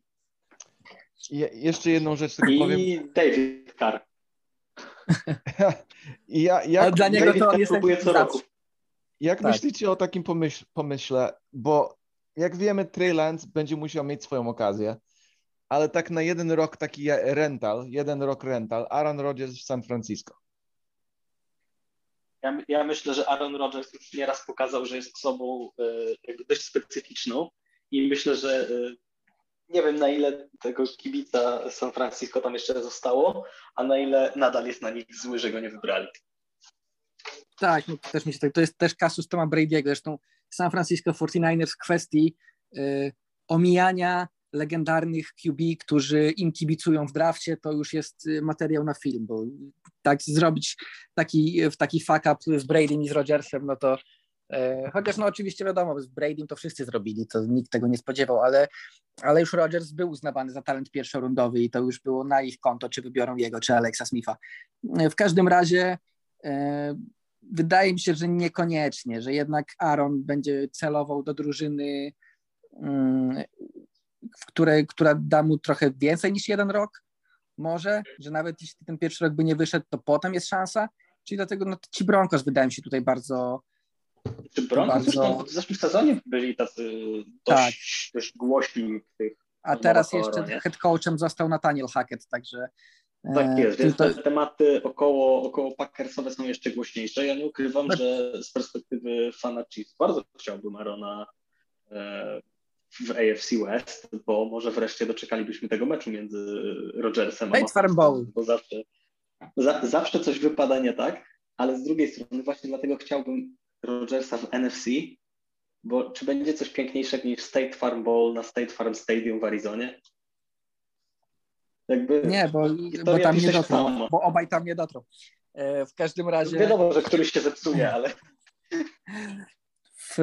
Je, jeszcze jedną rzecz tylko I powiem. I David Carr. [LAUGHS] I ja, jak, dla niego David to on jest próbuje co roku. Jak tak. myślicie o takim pomyśl, pomyśle? Bo jak wiemy, Trey Lance będzie musiał mieć swoją okazję, ale tak na jeden rok taki rental, jeden rok rental, Aaron Rodgers w San Francisco. Ja, ja myślę, że Aaron Rodgers już nieraz pokazał, że jest osobą jakby dość specyficzną i myślę, że e, nie wiem na ile tego kibica San Francisco tam jeszcze zostało, a na ile nadal jest na nich zły, że go nie wybrali. Tak, no też mi się tak, to jest też kasus Toma Brady'ego, zresztą San Francisco 49ers w kwestii y, omijania legendarnych QB, którzy im kibicują w drafcie, to już jest y, materiał na film, bo tak zrobić taki, taki fuck up z Bradym i z Rodgersem, no to e, chociaż no oczywiście wiadomo, z Bradym to wszyscy zrobili, to nikt tego nie spodziewał, ale, ale już Rodgers był uznawany za talent pierwszorundowy i to już było na ich konto, czy wybiorą jego, czy Alexa Smitha. E, w każdym razie e, wydaje mi się, że niekoniecznie, że jednak Aaron będzie celował do drużyny mm, w której, która da mu trochę więcej niż jeden rok, może, że nawet jeśli ten pierwszy rok by nie wyszedł, to potem jest szansa. Czyli dlatego no, ci Broncos wydają się tutaj bardzo. Czy Broncos bardzo... w zeszłym sezonie byli tacy dość, tak. dość głośni w tych. A teraz jeszcze nie? head coachem został Nathaniel Hackett, także. Tak e, jest, więc te tematy około, około Packersowe są jeszcze głośniejsze. Ja nie ukrywam, tak. że z perspektywy fana Chiefs bardzo chciałbym Arona e, w AFC West, bo może wreszcie doczekalibyśmy tego meczu między Rodgersem a Mahomesem, bo zawsze, za, zawsze coś wypada nie tak, ale z drugiej strony właśnie dlatego chciałbym Rodgersa w NFC, Bo czy będzie coś piękniejszego niż State Farm Bowl na State Farm Stadium w Arizonie? Jakby nie, bo, bo tam nie dotrą, bo obaj tam nie dotrą. E, w każdym razie... Wiadomo, że któryś się zepsuje, ale... W,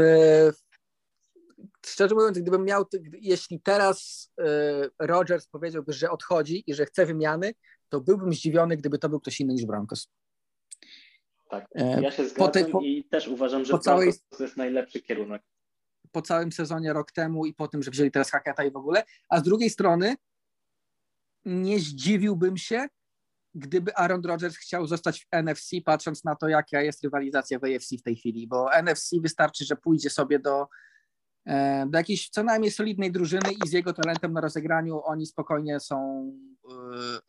szczerze mówiąc, gdybym miał, jeśli teraz e, Rogers powiedziałby, że odchodzi i że chce wymiany, to byłbym zdziwiony, gdyby to był ktoś inny niż Broncos. Tak, e, ja się zgadzam po, i też uważam, że całej, to jest najlepszy kierunek. Po całym sezonie rok temu i po tym, że wzięli teraz Haketa i w ogóle, a z drugiej strony nie zdziwiłbym się, gdyby Aaron Rodgers chciał zostać w NFC, patrząc na to, jaka jest rywalizacja w AFC w tej chwili, bo NFC wystarczy, że pójdzie sobie do, do jakiejś co najmniej solidnej drużyny i z jego talentem na rozegraniu oni spokojnie są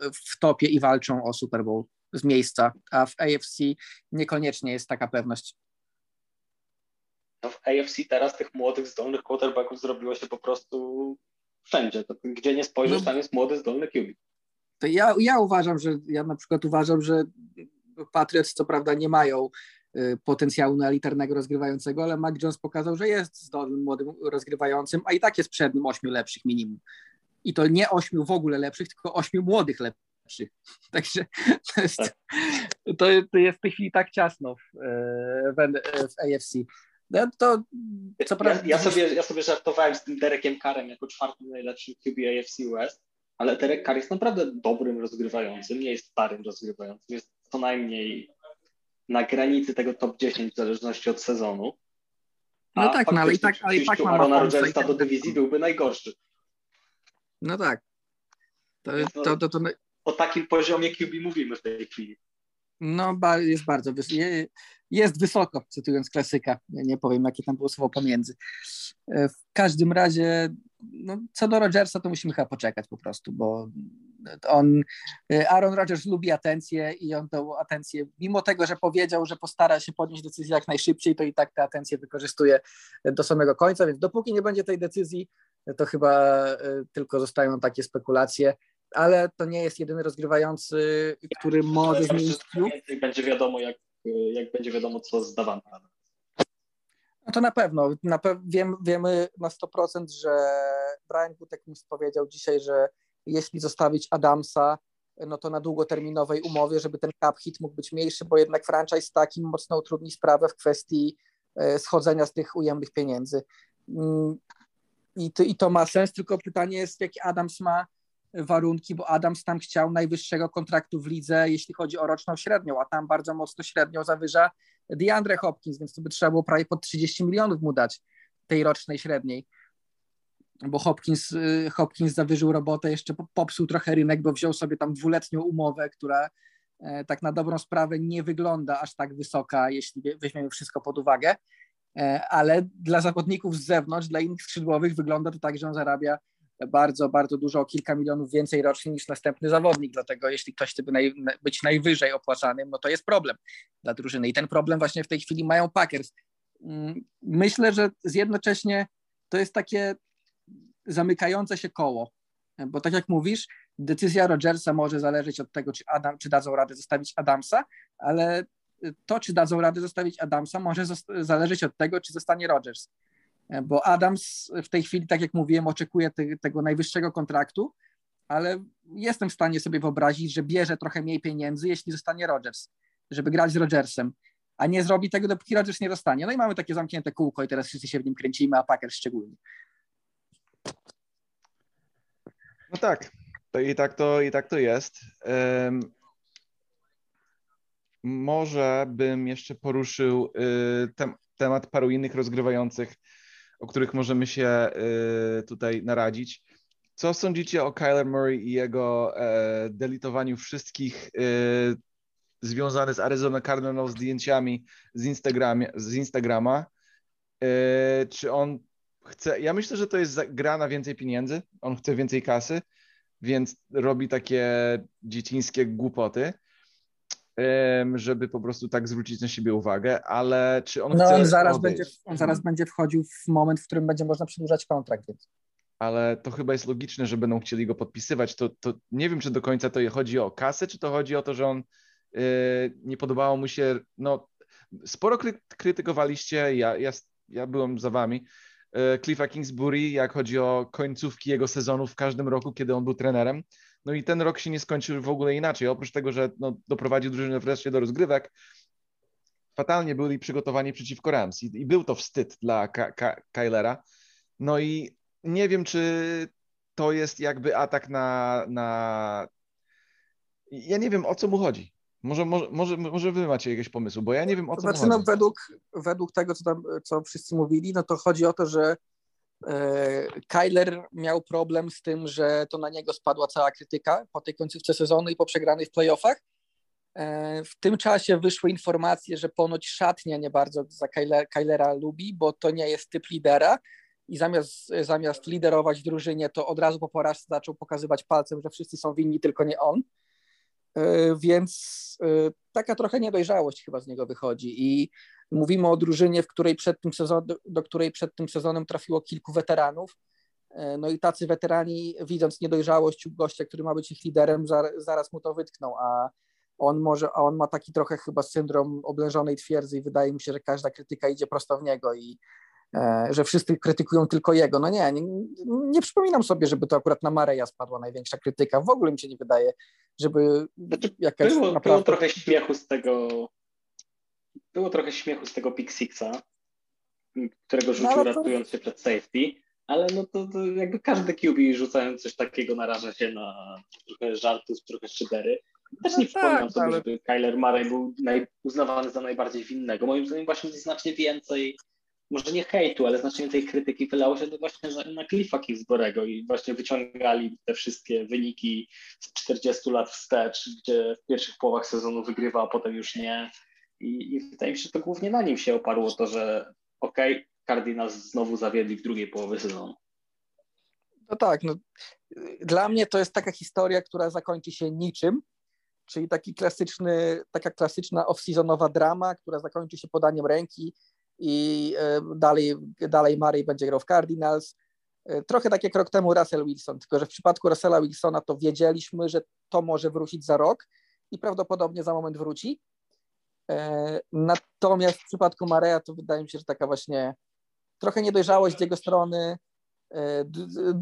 e, w topie i walczą o Super Bowl z miejsca, a w AFC niekoniecznie jest taka pewność. No w AFC teraz tych młodych, zdolnych quarterbacków zrobiło się po prostu wszędzie. Gdzie nie spojrzysz, no, tam jest młody, zdolny QB. To ja, ja uważam, że ja na przykład uważam, że Patriots co prawda nie mają potencjału na elitarnego rozgrywającego, ale Mac Jones pokazał, że jest zdolnym młodym rozgrywającym, a i tak jest przed nim ośmiu lepszych minimum. I to nie ośmiu w ogóle lepszych, tylko ośmiu młodych lepszych. [LAUGHS] Także to jest, tak. to, to jest w tej chwili tak ciasno w, w, w AFC. No to, co prawda... ja, ja, sobie, ja sobie żartowałem z tym Derekiem Karem jako czwartym najlepszym QB AFC West, ale Derek Carr jest naprawdę dobrym rozgrywającym, nie jest starym rozgrywającym, jest co najmniej na granicy tego top 10 w zależności od sezonu. A no tak, no ale i tak, ale i tak ma Arona Rodgersa do dywizji byłby najgorszy. No tak. To, to, to, to, o takim poziomie QB mówimy w tej chwili. No, jest bardzo wysoko. Jest wysoko, cytując klasyka. Nie powiem, jakie tam było słowo pomiędzy. E, w każdym razie, no, co do Rodgersa, to musimy chyba poczekać po prostu, bo on, e, Aaron Rodgers lubi atencję i on tę atencję, mimo tego, że powiedział, że postara się podnieść decyzję jak najszybciej, to i tak tę atencję wykorzystuje do samego końca, więc dopóki nie będzie tej decyzji, to chyba e, tylko zostają takie spekulacje ale to nie jest jedyny rozgrywający, który może zmienić klub. Będzie wiadomo, jak, jak będzie wiadomo, co z No to na pewno. Na pe wiem, wiemy na 100%, że Brian Gutekunst powiedział dzisiaj, że jeśli zostawić Adamsa, no to na długoterminowej umowie, żeby ten cap hit mógł być mniejszy, bo jednak franchise takim mocno utrudni sprawę w kwestii e, schodzenia z tych ujemnych pieniędzy. Mm, I to, I to ma sens, tylko pytanie jest, jaki Adams ma warunki, bo Adams tam chciał najwyższego kontraktu w lidze, jeśli chodzi o roczną średnią, a tam bardzo mocno średnią zawyża DeAndre Hopkins, więc to by trzeba było prawie pod 30 milionów mu dać tej rocznej średniej. Bo Hopkins, y, Hopkins zawyżył robotę, jeszcze popsuł trochę rynek, bo wziął sobie tam dwuletnią umowę, która e, tak na dobrą sprawę nie wygląda aż tak wysoka, jeśli weźmiemy wszystko pod uwagę, e, ale dla zawodników z zewnątrz, dla innych skrzydłowych wygląda to tak, że on zarabia bardzo, bardzo dużo, o kilka milionów więcej rocznie niż następny zawodnik. Dlatego jeśli ktoś chce być najwyżej opłacanym, no to jest problem dla drużyny. I ten problem właśnie w tej chwili mają Packers. Mm, myślę, że jednocześnie to jest takie zamykające się koło, bo tak jak mówisz, decyzja Rodgersa może zależeć od tego, czy, Adam, czy dadzą radę zostawić Adamsa, ale to, czy dadzą radę zostawić Adamsa, może zależeć od tego, czy zostanie Rodgers. Bo Adams w tej chwili, tak jak mówiłem, oczekuje te, tego najwyższego kontraktu, ale jestem w stanie sobie wyobrazić, że bierze trochę mniej pieniędzy, jeśli zostanie Rodgers, żeby grać z Rodgersem, a nie zrobi tego, dopóki Rodgers nie dostanie. No i mamy takie zamknięte kółko i teraz wszyscy się w nim kręcimy, a Packers szczególnie. No tak, to i tak to, i tak to jest. Um, może bym jeszcze poruszył y, tem, temat paru innych rozgrywających o których możemy się y, tutaj naradzić. Co sądzicie o Kyler Murray i jego e, delitowaniu wszystkich y, związanych z Arizona Cardinals zdjęciami z, Instagramie, z Instagrama? Y, czy on chce. Ja myślę, że to jest gra na więcej pieniędzy. On chce więcej kasy, więc robi takie dziecińskie głupoty żeby po prostu tak zwrócić na siebie uwagę, ale czy on no, chce on zaraz, będzie, on zaraz będzie wchodził w moment, w którym będzie można przedłużać kontrakt, więc. Ale to chyba jest logiczne, że będą chcieli go podpisywać. To, to nie wiem, czy do końca to chodzi o kasę, czy to chodzi o to, że on yy, nie podobało mu się. No, sporo kry krytykowaliście. Ja, ja ja byłem za wami, Cliffa Kingsbury, jak chodzi o końcówki jego sezonu w każdym roku, kiedy on był trenerem. No i ten rok się nie skończył w ogóle inaczej. Oprócz tego, że no, doprowadził drużynę wreszcie do rozgrywek, fatalnie byli przygotowani przeciwko Rams i, i był to wstyd dla Kylera. No i nie wiem, czy to jest jakby atak na, na... Ja nie wiem, o co mu chodzi. Może, może, może, może wy macie jakieś pomysły, bo ja nie wiem, o co Znaczy, no, według, według tego, co tam co wszyscy mówili, no to chodzi o to, że e, Kyler miał problem z tym, że to na niego spadła cała krytyka po tej końcówce sezonu i po przegranej w playoffach. E, w tym czasie wyszły informacje, że ponoć szatnia nie bardzo za Kyler, Kylera lubi, bo to nie jest typ lidera i zamiast, zamiast liderować drużynie, to od razu po porażce zaczął pokazywać palcem, że wszyscy są winni, tylko nie on. E, Więc e, taka trochę niedojrzałość chyba z niego wychodzi. I mówimy o drużynie, w której przed tym sezon, do której przed tym sezonem trafiło kilku weteranów. E, No i tacy weterani, widząc niedojrzałość u gościa, który ma być ich liderem, zar- zaraz mu to wytkną, a on może, a on ma taki trochę chyba syndrom oblężonej twierdzy i wydaje mi się, że każda krytyka idzie prosto w niego i że wszyscy krytykują tylko jego. No nie, nie, nie przypominam sobie, żeby to akurat na Mareja spadła największa krytyka. W ogóle mi się nie wydaje, żeby Znaczy, jakaś Było, było naprawdę... trochę śmiechu z tego. Było trochę śmiechu z tego Pick Sixa, którego rzucił No, to- ratując się przed safety, ale no to, to jakby każdy QB rzucając coś takiego naraża się na trochę żartów, trochę szydery. Też nie No przypominam tak, sobie, ale- żeby Kyler Murray był naj, uznawany za najbardziej winnego. Moim zdaniem właśnie znacznie więcej, może nie hejtu, ale znacznie więcej krytyki wylało się to właśnie na, na Cliffa Kingsborego i właśnie wyciągali te wszystkie wyniki z 40 lat wstecz, gdzie w pierwszych połowach sezonu wygrywa, a potem już nie. I, i wydaje mi się, że to głównie na nim się oparło to, że okej, okay, Cardinals znowu zawiedli w drugiej połowie sezonu. No tak, no, dla mnie to jest taka historia, która zakończy się niczym, czyli taki klasyczny, taka klasyczna off-seasonowa drama, która zakończy się podaniem ręki i e, dalej, dalej Murray będzie grał w Cardinals. E, Trochę tak jak rok temu Russell Wilson, tylko że w przypadku Russella Wilsona to wiedzieliśmy, że to może wrócić za rok i prawdopodobnie za moment wróci. E, Natomiast w przypadku Mareja to wydaje mi się, że taka właśnie trochę niedojrzałość z jego strony,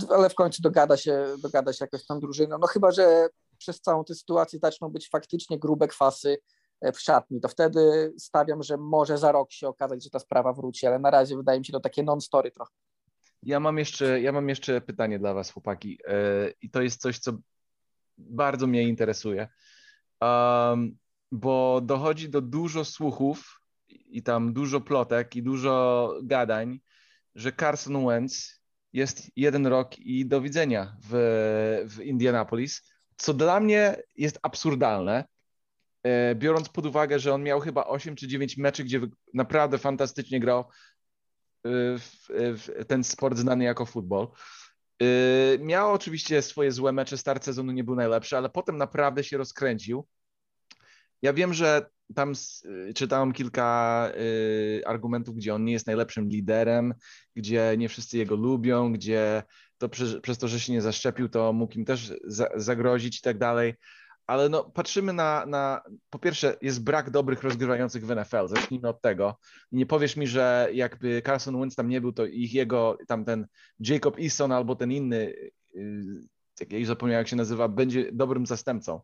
ale w końcu dogada się, dogada się jakoś tam drużyną. No chyba, że przez całą tę sytuację zaczną być faktycznie grube kwasy w szatni, to wtedy stawiam, że może za rok się okazać, że ta sprawa wróci, ale na razie wydaje mi się to takie non-story trochę. Ja mam jeszcze, ja mam jeszcze pytanie dla was, chłopaki. E, I to jest coś, co bardzo mnie interesuje. Um, bo dochodzi do dużo słuchów i tam dużo plotek i dużo gadań, że Carson Wentz jest jeden rok i do widzenia w, w Indianapolis, co dla mnie jest absurdalne, biorąc pod uwagę, że on miał chyba 8 czy 9 meczy, gdzie naprawdę fantastycznie grał e, w, w ten sport znany jako futbol. E, Miał oczywiście swoje złe mecze, start sezonu nie był najlepszy, ale potem naprawdę się rozkręcił. Ja wiem, że tam czytałem kilka argumentów, gdzie on nie jest najlepszym liderem, gdzie nie wszyscy jego lubią, gdzie to przez, przez to, że się nie zaszczepił, to mógł im też za, zagrozić i tak dalej. Ale no, patrzymy na, na. Po pierwsze, jest brak dobrych rozgrywających w NFL. Zacznijmy od tego. Nie powiesz mi, że jakby Carson Wentz tam nie był, to ich jego, tam ten Jacob Eason albo ten inny, yy, jak ja już zapomniałem, jak się nazywa, będzie dobrym zastępcą.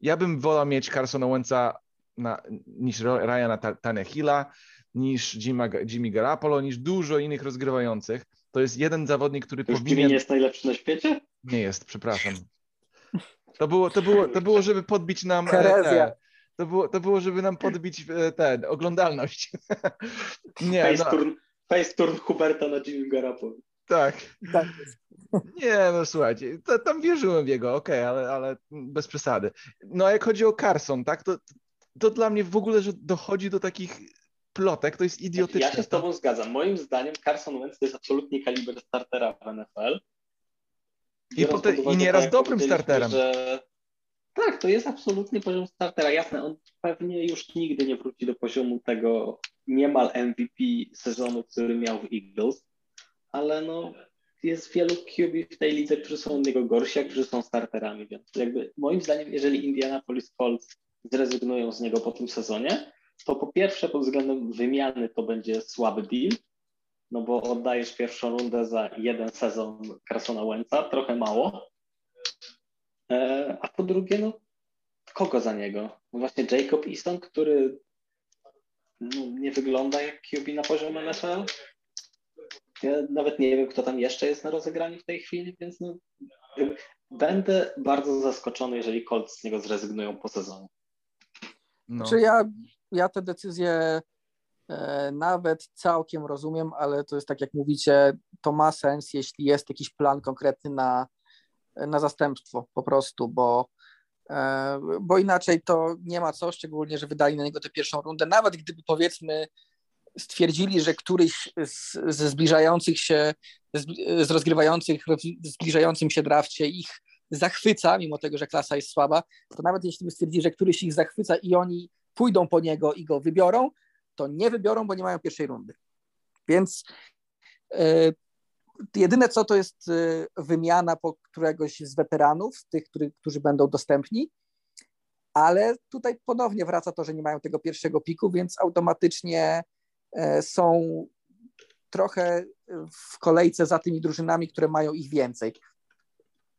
Ja bym wolał mieć Carsona Wentza na, niż Ryana Ta- Tannehilla, niż Jimmy, Jimmy Garoppolo, niż dużo innych rozgrywających. To jest jeden zawodnik, który To już Jimmy powinien... nie jest najlepszy na świecie? Nie jest, przepraszam. To było, to było, to było żeby podbić nam. e, Herezja. To, było, to było, żeby nam podbić e, ten, oglądalność. [LAUGHS] Nie, Face no, turn, face turn Huberta na Jimmy Garoppolo. tak. Tak. Nie, no słuchajcie, to, tam wierzyłem w jego, okej, ale, ale bez przesady. No a jak chodzi o Carson, tak, to, to dla mnie w ogóle, że dochodzi do takich plotek, to jest idiotyczne. Ja się z tobą zgadzam. Moim zdaniem Carson Wentz to jest absolutnie kaliber startera w NFL. I potem- i nieraz to, jak dobrym starterem. Że... Tak, to jest absolutnie poziom startera. Jasne, on pewnie już nigdy nie wróci do poziomu tego niemal MVP sezonu, który miał w Eagles, ale no jest wielu QB w tej lidze, którzy są od niego gorsi, a którzy są starterami, więc jakby moim zdaniem, jeżeli Indianapolis Colts zrezygnują z niego po tym sezonie, to po pierwsze pod względem wymiany to będzie słaby deal, no bo oddajesz pierwszą rundę za jeden sezon Carsona Wentza, trochę mało. E, a po drugie, no kogo za niego? No właśnie Jacob Easton, który no, nie wygląda jak QB na poziomie NFL. Ja nawet nie wiem, kto tam jeszcze jest na rozegraniu w tej chwili, więc no, będę bardzo zaskoczony, jeżeli Colts z niego zrezygnują po sezonie. No. Czy ja, ja te decyzje e, nawet całkiem rozumiem, ale to jest tak jak mówicie, to ma sens, jeśli jest jakiś plan konkretny na, na zastępstwo po prostu, bo E, bo inaczej to nie ma co, szczególnie, że wydali na niego tę pierwszą rundę. Nawet gdyby powiedzmy stwierdzili, że któryś z, ze zbliżających się, z, rozgrywających zbliżającym się drafcie ich zachwyca, mimo tego, że klasa jest słaba, to nawet jeśli by stwierdzili, że któryś ich zachwyca i oni pójdą po niego i go wybiorą, to nie wybiorą, bo nie mają pierwszej rundy. Więc e, Jedyne co to jest y, wymiana po któregoś z weteranów, tych, który, którzy będą dostępni, ale tutaj ponownie wraca to, że nie mają tego pierwszego piku, więc automatycznie e, są trochę w kolejce za tymi drużynami, które mają ich więcej.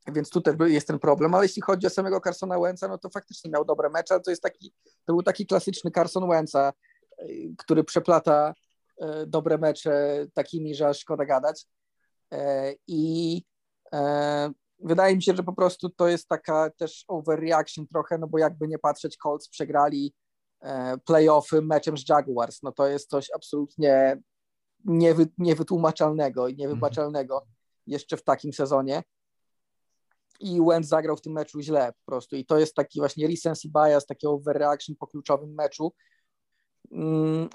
Więc tutaj jest ten problem, ale jeśli chodzi o samego Carsona Wentza, no to faktycznie miał dobre mecze, to jest taki, to był taki klasyczny Carson Wentza, który przeplata e, dobre mecze takimi, że aż szkoda gadać. E, I e, wydaje mi się, że po prostu to jest taka też overreaction trochę, no bo jakby nie patrzeć, Colts przegrali playoffy meczem z Jaguars, no to jest coś absolutnie niewy, niewytłumaczalnego i niewybaczalnego mhm. jeszcze w takim sezonie. I Wentz zagrał w tym meczu źle po prostu. I to jest taki właśnie recency bias, taki overreaction po kluczowym meczu. Mm,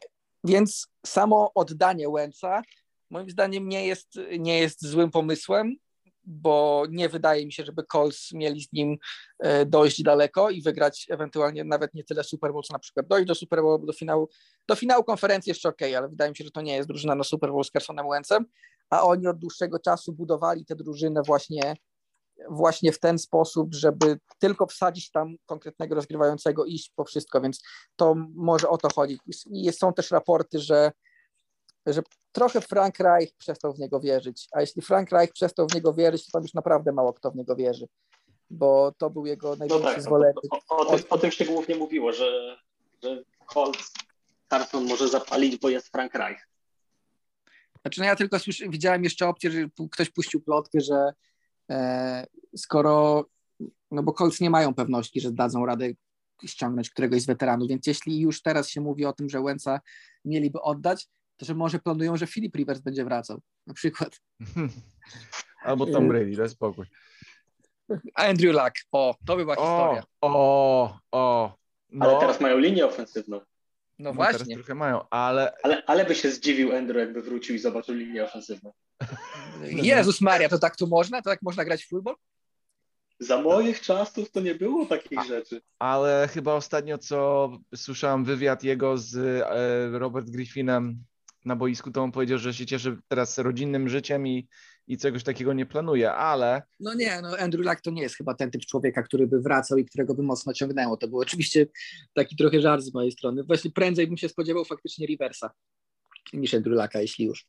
więc samo oddanie Wentza moim zdaniem nie jest, nie jest złym pomysłem, bo nie wydaje mi się, żeby Colts mieli z nim e, dojść daleko i wygrać ewentualnie nawet nie tyle Super Bowl, co na przykład dojść do Super Bowl, do finału, do finału konferencji jeszcze ok, ale wydaje mi się, że to nie jest drużyna na Super Bowl z Carsonem Wentzem, a oni od dłuższego czasu budowali tę drużynę właśnie, właśnie w ten sposób, żeby tylko wsadzić tam konkretnego rozgrywającego, iść po wszystko, więc to może o to chodzi. I są też raporty, że że trochę Frank Reich przestał w niego wierzyć, a jeśli Frank Reich przestał w niego wierzyć, to tam już naprawdę mało kto w niego wierzy, bo to był jego największy no tak, zwolennik. O, o, o, tym, o tym się głównie mówiło, że, że Colts Carson może zapalić, bo jest Frank Reich. Znaczy, no ja tylko słyszy, widziałem jeszcze opcję, że ktoś puścił plotkę, że skoro, no bo Colts nie mają pewności, że dadzą radę ściągnąć któregoś z weteranów, więc jeśli już teraz się mówi o tym, że Łęca mieliby oddać, to że może planują, że Philip Rivers będzie wracał, na przykład. [LAUGHS] Albo Tom Brady, daj spokój. Andrew Luck, o, to by była o, historia. O, o. No. Ale teraz mają linię ofensywną. No, no właśnie. Teraz trochę mają, ale... ale... Ale by się zdziwił Andrew, jakby wrócił i zobaczył linię ofensywną. [LAUGHS] Jezus Maria, to tak tu można? To tak można grać w futbol? Za moich czasów to nie było takich A, rzeczy. Ale chyba ostatnio, co słyszałem wywiad jego z e, Robert Griffinem na boisku, to on powiedział, że się cieszy teraz rodzinnym życiem i, i czegoś takiego nie planuje, ale... No nie, no Andrew Luck to nie jest chyba ten typ człowieka, który by wracał i którego by mocno ciągnęło. To był oczywiście taki trochę żart z mojej strony. Właśnie prędzej bym się spodziewał faktycznie Riversa niż Andrew Lucka, jeśli już.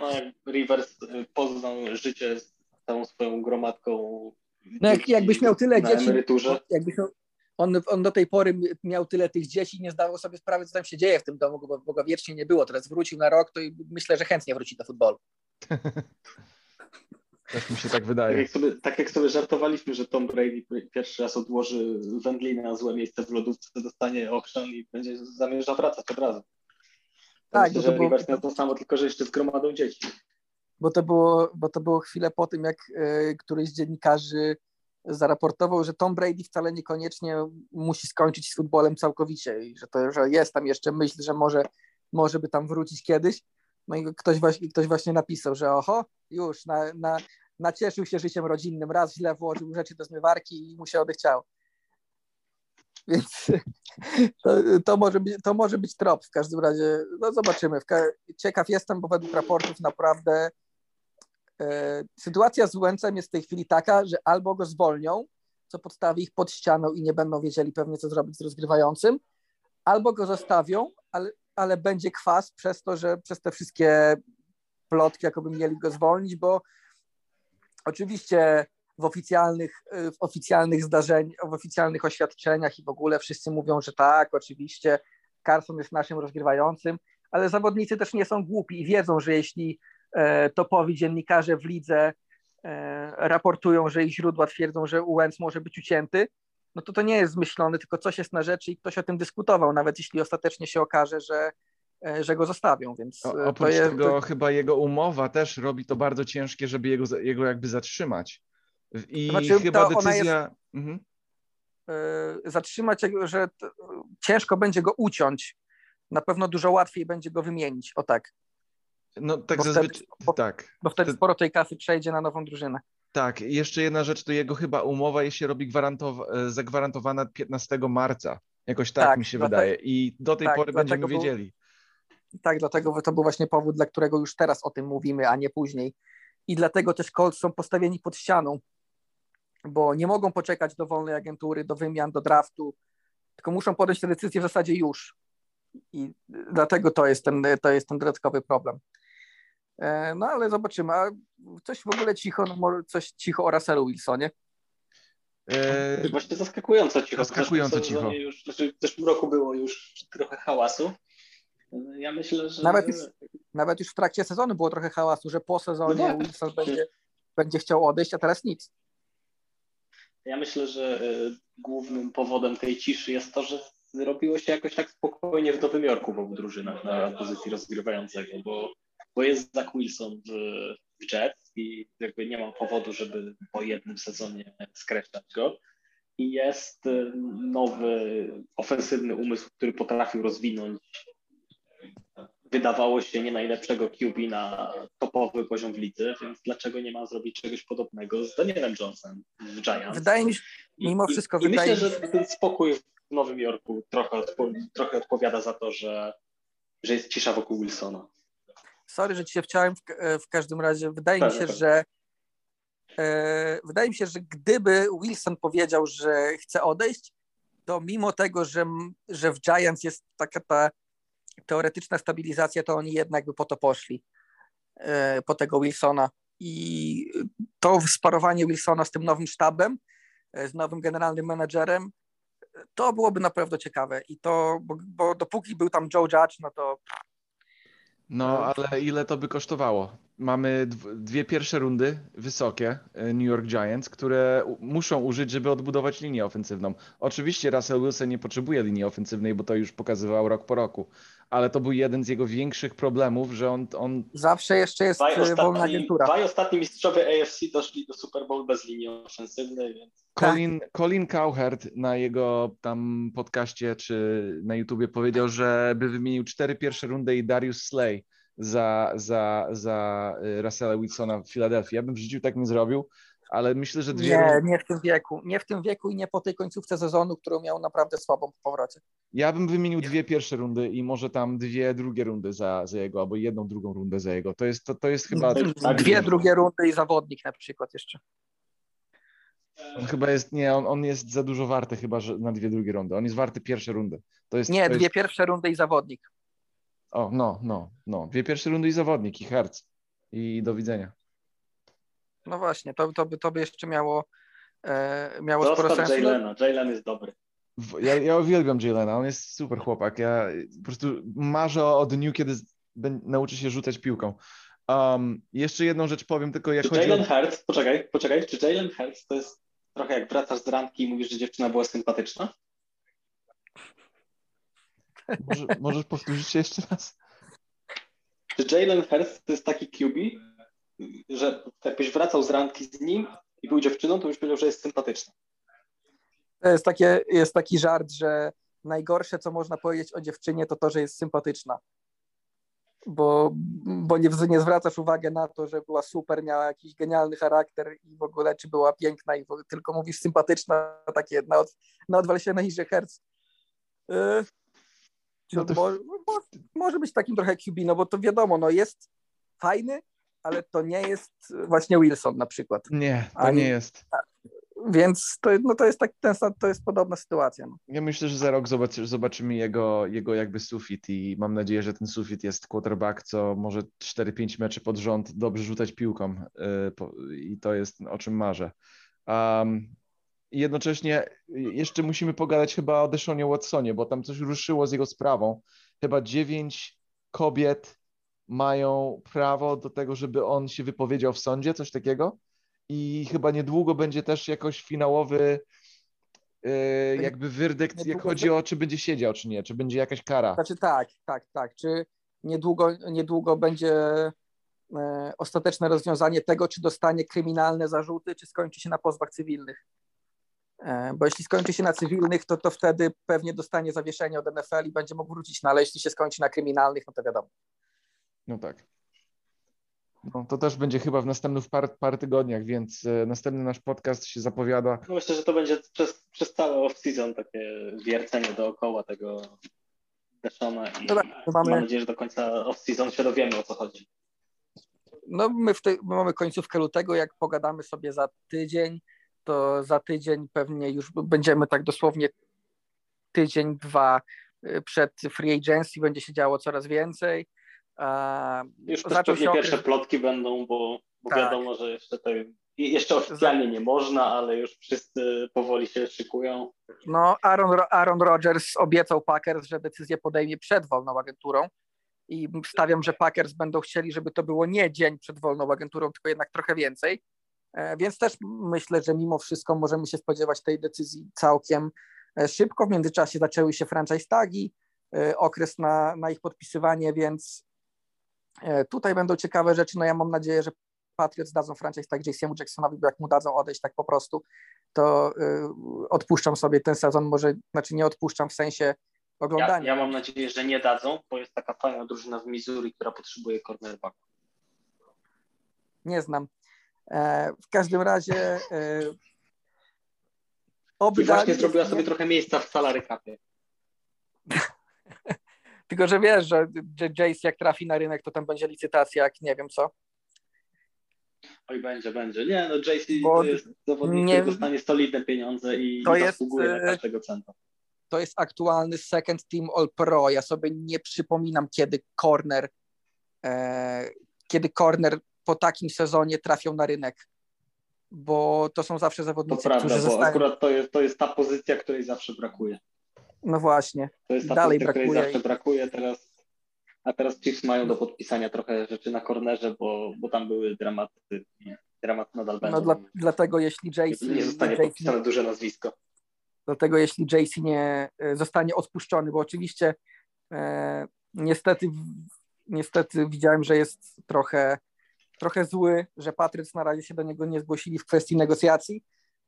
No, Rivers y, poznał życie z całą swoją gromadką no jak, jakbyś miał tyle dzieci, jakbyś miał, on, on do tej pory miał tyle tych dzieci, nie zdawał sobie sprawy, co tam się dzieje w tym domu, bo, bo go wiecznie nie było. Teraz wrócił na rok, to myślę, że chętnie wróci do futbolu. [LAUGHS] Też mi się tak wydaje. Tak jak, sobie, tak jak sobie żartowaliśmy, że Tom Brady pierwszy raz odłoży wędlinę na złe miejsce w lodówce, dostanie okrzan i będzie zamierza wracać od razu. Tak, myślę, że Rivers miał to samo, tylko że jeszcze z gromadą dzieci. Bo to było, bo to było chwilę po tym, jak y, któryś z dziennikarzy zaraportował, że Tom Brady wcale niekoniecznie musi skończyć z futbolem całkowicie i że, to, że jest tam jeszcze myśl, że może, może by tam wrócić kiedyś. No i ktoś właśnie, ktoś właśnie napisał, że oho, już na, na, nacieszył się życiem rodzinnym, raz źle włożył rzeczy do zmywarki i mu się odechciało. [LAUGHS] Więc to, to, może być, to może być trop w każdym razie. No zobaczymy. Ciekaw jestem, bo według raportów naprawdę E, sytuacja z Łęcem jest w tej chwili taka, że albo go zwolnią, co podstawi ich pod ścianą i nie będą wiedzieli pewnie, co zrobić z rozgrywającym, albo go zostawią, ale ale będzie kwas przez to, że przez te wszystkie plotki, jakoby mieli go zwolnić, bo oczywiście w oficjalnych, w oficjalnych zdarzeniach, w oficjalnych oświadczeniach i w ogóle wszyscy mówią, że tak, oczywiście Carson jest naszym rozgrywającym, ale zawodnicy też nie są głupi i wiedzą, że jeśli e, topowi dziennikarze w lidze e, raportują, że ich źródła twierdzą, że Wentz może być ucięty, no to to nie jest zmyślone, tylko coś jest na rzeczy i ktoś o tym dyskutował, nawet jeśli ostatecznie się okaże, że, e, że go zostawią, więc o, oprócz jest... tego chyba jego umowa też robi to bardzo ciężkie, żeby jego, jego jakby zatrzymać. I Znaczy, chyba to ona decyzja... Mhm. zatrzymać, że ciężko będzie go uciąć. Na pewno dużo łatwiej będzie go wymienić. O tak. No tak Bo zazwyczaj, wtedy- bo- tak. Bo wtedy sporo tej kasy przejdzie na nową drużynę. Tak, jeszcze jedna rzecz, to jego chyba umowa się robi e, zagwarantowana 15 marca. Jakoś tak, Tak, mi się dlatego- wydaje. I do tej tak, pory będziemy był- wiedzieli. Tak, dlatego to był właśnie powód, dla którego już teraz o tym mówimy, a nie później. I dlatego też Colts są postawieni pod ścianą, bo nie mogą poczekać do wolnej agentury, do wymian, do draftu, tylko muszą podjąć tę decyzję w zasadzie już. I dlatego to jest ten, to jest ten dodatkowy problem. E, No ale zobaczymy. A coś w ogóle cicho, no, może coś cicho o Russellu Wilsonie. E, Właśnie zaskakująco cicho. Zaskakująco W zeszłym sezonie cicho. Już, znaczy w zeszłym roku było już trochę hałasu. Ja myślę, że... Nawet już- Nawet już w trakcie sezonu było trochę hałasu, że po sezonie No tak. Wilson będzie, będzie chciał odejść, a teraz nic. Ja myślę, że y, głównym powodem tej ciszy jest to, że zrobiło się jakoś tak spokojnie w Nowym Jorku w obu drużynach na pozycji rozgrywającego, bo, bo jest Zach Wilson w, w Jets i jakby nie ma powodu, żeby po jednym sezonie skreślać go. I jest y, nowy, ofensywny umysł, który potrafił rozwinąć wydawało się nie najlepszego QB na topowy poziom w lidze, więc dlaczego nie ma zrobić czegoś podobnego z Danielem Johnsonem w Giants? Wydaje mi się, I- mimo i- wszystko I wydaje myślę, mi że ten spokój w Nowym Jorku trochę, odpo, trochę odpowiada za to, że, że jest cisza wokół Wilsona. sorry, że ci się wciąłem w, ka- w każdym razie. Wydaje mi Tak, się, tak. że e, wydaje mi się, że gdyby Wilson powiedział, że chce odejść, to mimo tego, że, że w Giants jest taka ta teoretyczna stabilizacja, to oni jednak by po to poszli, e, po tego Wilsona. I to sparowanie Wilsona z tym nowym sztabem, e, z nowym generalnym menadżerem, to byłoby naprawdę ciekawe. I to, bo, bo dopóki był tam Joe Judge, no to No, ale ile to by kosztowało? Mamy dw- dwie pierwsze rundy, wysokie, e, New York Giants, które muszą użyć, żeby odbudować linię ofensywną. Oczywiście Russell Wilson nie potrzebuje linii ofensywnej, bo to już pokazywał rok po roku, ale to był jeden z jego większych problemów, że on, on zawsze jeszcze jest Dwaj wolna ostatni, agentura. dwaj ostatni mistrzowie AFC doszli do Super Bowl bez linii ofensywnej, więc Colin, Colin Cowherd na jego tam podcaście czy na YouTubie powiedział, że by wymienił cztery pierwsze rundy i Darius Slay za, za, za y, Russella Wilsona w Filadelfii. Ja bym w życiu tak nie zrobił, ale myślę, że dwie Nie, nie w tym wieku. Nie w tym wieku i nie po tej końcówce sezonu, którą miał naprawdę słabą po powrocie. ja bym wymienił dwie pierwsze rundy i może tam dwie drugie rundy za, za jego, albo jedną drugą rundę za jego. To jest, to, to jest chyba... Tak, Dwie nie. drugie rundy i zawodnik na przykład jeszcze. On chyba jest, nie, on, on jest za dużo warty chyba że na dwie drugie rundy. On jest warty pierwsze rundy. To jest, Nie, to dwie jest, pierwsze rundy i zawodnik. O, no, no, no. Dwie pierwsze rundy i zawodnik, i herc. I do widzenia. No właśnie, to, to, by, to by jeszcze miało, e, miało sporo sensu. Jalena. Jalen jest dobry. Ja, ja uwielbiam Jalena, on jest super chłopak. Ja po prostu marzę o dniu, kiedy nauczy się rzucać piłką. Um, jeszcze jedną rzecz powiem, tylko jak Czy chodzi Jalen o... Hurts, poczekaj, poczekaj, czy Jalen Hurts to jest trochę jak wracasz z randki i mówisz, że dziewczyna była sympatyczna? Może, możesz powtórzyć się jeszcze raz? Czy Jalen Hurts to jest taki QB, że jakbyś wracał z randki z nim i był dziewczyną, to byś powiedział, że jest sympatyczny. To jest, takie, jest taki żart, że najgorsze, co można powiedzieć o dziewczynie, to to, że jest sympatyczna. Bo, bo nie, nie zwracasz uwagi na to, że była super, miała jakiś genialny charakter i w ogóle, czy była piękna, i ogóle- tylko mówisz sympatyczna, takie na, od, na odwalsione iże herc. Yy, No to- mo, mo, może być takim trochę QB, no bo to wiadomo, no jest fajny, ale to nie jest właśnie Wilson na przykład. Nie, to Ani- nie jest. więc to, no to, jest tak, ten, to jest podobna sytuacja. No. Ja myślę, że za rok zobaczy, zobaczymy jego, jego jakby sufit i mam nadzieję, że ten sufit jest quarterback, co może 4-5 meczy pod rząd dobrze rzucać piłką yy, i to jest o czym marzę. Um, jednocześnie jeszcze musimy pogadać chyba o Deshonie Watsonie, bo tam coś ruszyło z jego sprawą. Chyba dziewięć kobiet mają prawo do tego, żeby on się wypowiedział w sądzie, coś takiego. I chyba niedługo będzie też jakoś finałowy yy, jakby werdykt, jak chodzi o czy będzie siedział, czy nie, czy będzie jakaś kara. Znaczy tak, tak, tak. Czy niedługo, niedługo będzie e, ostateczne rozwiązanie tego, czy dostanie kryminalne zarzuty, czy skończy się na pozwach cywilnych. E, bo jeśli skończy się na cywilnych, to, to wtedy pewnie dostanie zawieszenie od NFL i będzie mógł wrócić, no ale jeśli się skończy na kryminalnych, no to wiadomo. No tak. No, to też będzie chyba w następnych par, parę tygodniach, więc e, następny nasz podcast się zapowiada. No myślę, że to będzie przez, przez cały off-season takie wiercenie dookoła tego Deszona i Dobra, mamy... mam nadzieję, że do końca off-season się dowiemy o co chodzi. No my, w tej, my mamy końcówkę lutego, jak pogadamy sobie za tydzień, to za tydzień pewnie już będziemy tak dosłownie tydzień, dwa y, przed free agency będzie się działo coraz więcej. Już też pewnie okres... pierwsze plotki będą, bo, bo tak. wiadomo, że jeszcze to jeszcze oficjalnie nie można, ale już wszyscy powoli się szykują. No, Aaron, Aaron Rodgers obiecał Packers, że decyzję podejmie przed wolną agenturą i stawiam, że Packers będą chcieli, żeby to było nie dzień przed wolną agenturą, tylko jednak trochę więcej. E, więc też myślę, że mimo wszystko możemy się spodziewać tej decyzji całkiem e, szybko. W międzyczasie zaczęły się franchise tagi, e, okres na, na ich podpisywanie, więc tutaj będą ciekawe rzeczy. No ja mam nadzieję, że Patriots dadzą franchise tag JC'emu Jacksonowi, bo jak mu dadzą odejść tak po prostu, to odpuszczam sobie ten sezon, może, znaczy nie odpuszczam w sensie oglądania. Ja, ja mam nadzieję, że nie dadzą, bo jest taka fajna drużyna w Missouri, która potrzebuje cornerback. Nie znam. E, w każdym razie. E, I właśnie zrobiła sobie trochę miejsca w salary capie. [LAUGHS] Tylko, że wiesz, że, Jace jak trafi na rynek, to tam będzie licytacja, jak nie wiem co. Oj, będzie, będzie. Nie, no Jace to jest zawodnik, nie, który dostanie solidne pieniądze i to jest, zasługuje na e, każdego centa. To jest aktualny second team All Pro. Ja sobie nie przypominam, kiedy corner e, kiedy corner po takim sezonie trafią na rynek, bo to są zawsze zawodnicy, to prawda, którzy bo zostają... akurat to jest, to jest ta pozycja, której zawsze brakuje. No właśnie. To jest ta Dalej brakuje. której zawsze brakuje teraz. A teraz Chiefs mają do podpisania trochę rzeczy na kornerze, bo, bo tam były dramaty. Dramat nadal będzie. No dla, dlatego jeśli JC... Nie zostanie JC, podpisane duże nazwisko. Dlatego jeśli JC nie e, zostanie odpuszczony, bo oczywiście e, niestety niestety widziałem, że jest trochę trochę zły, że Patryc na razie się do niego nie zgłosili w kwestii negocjacji.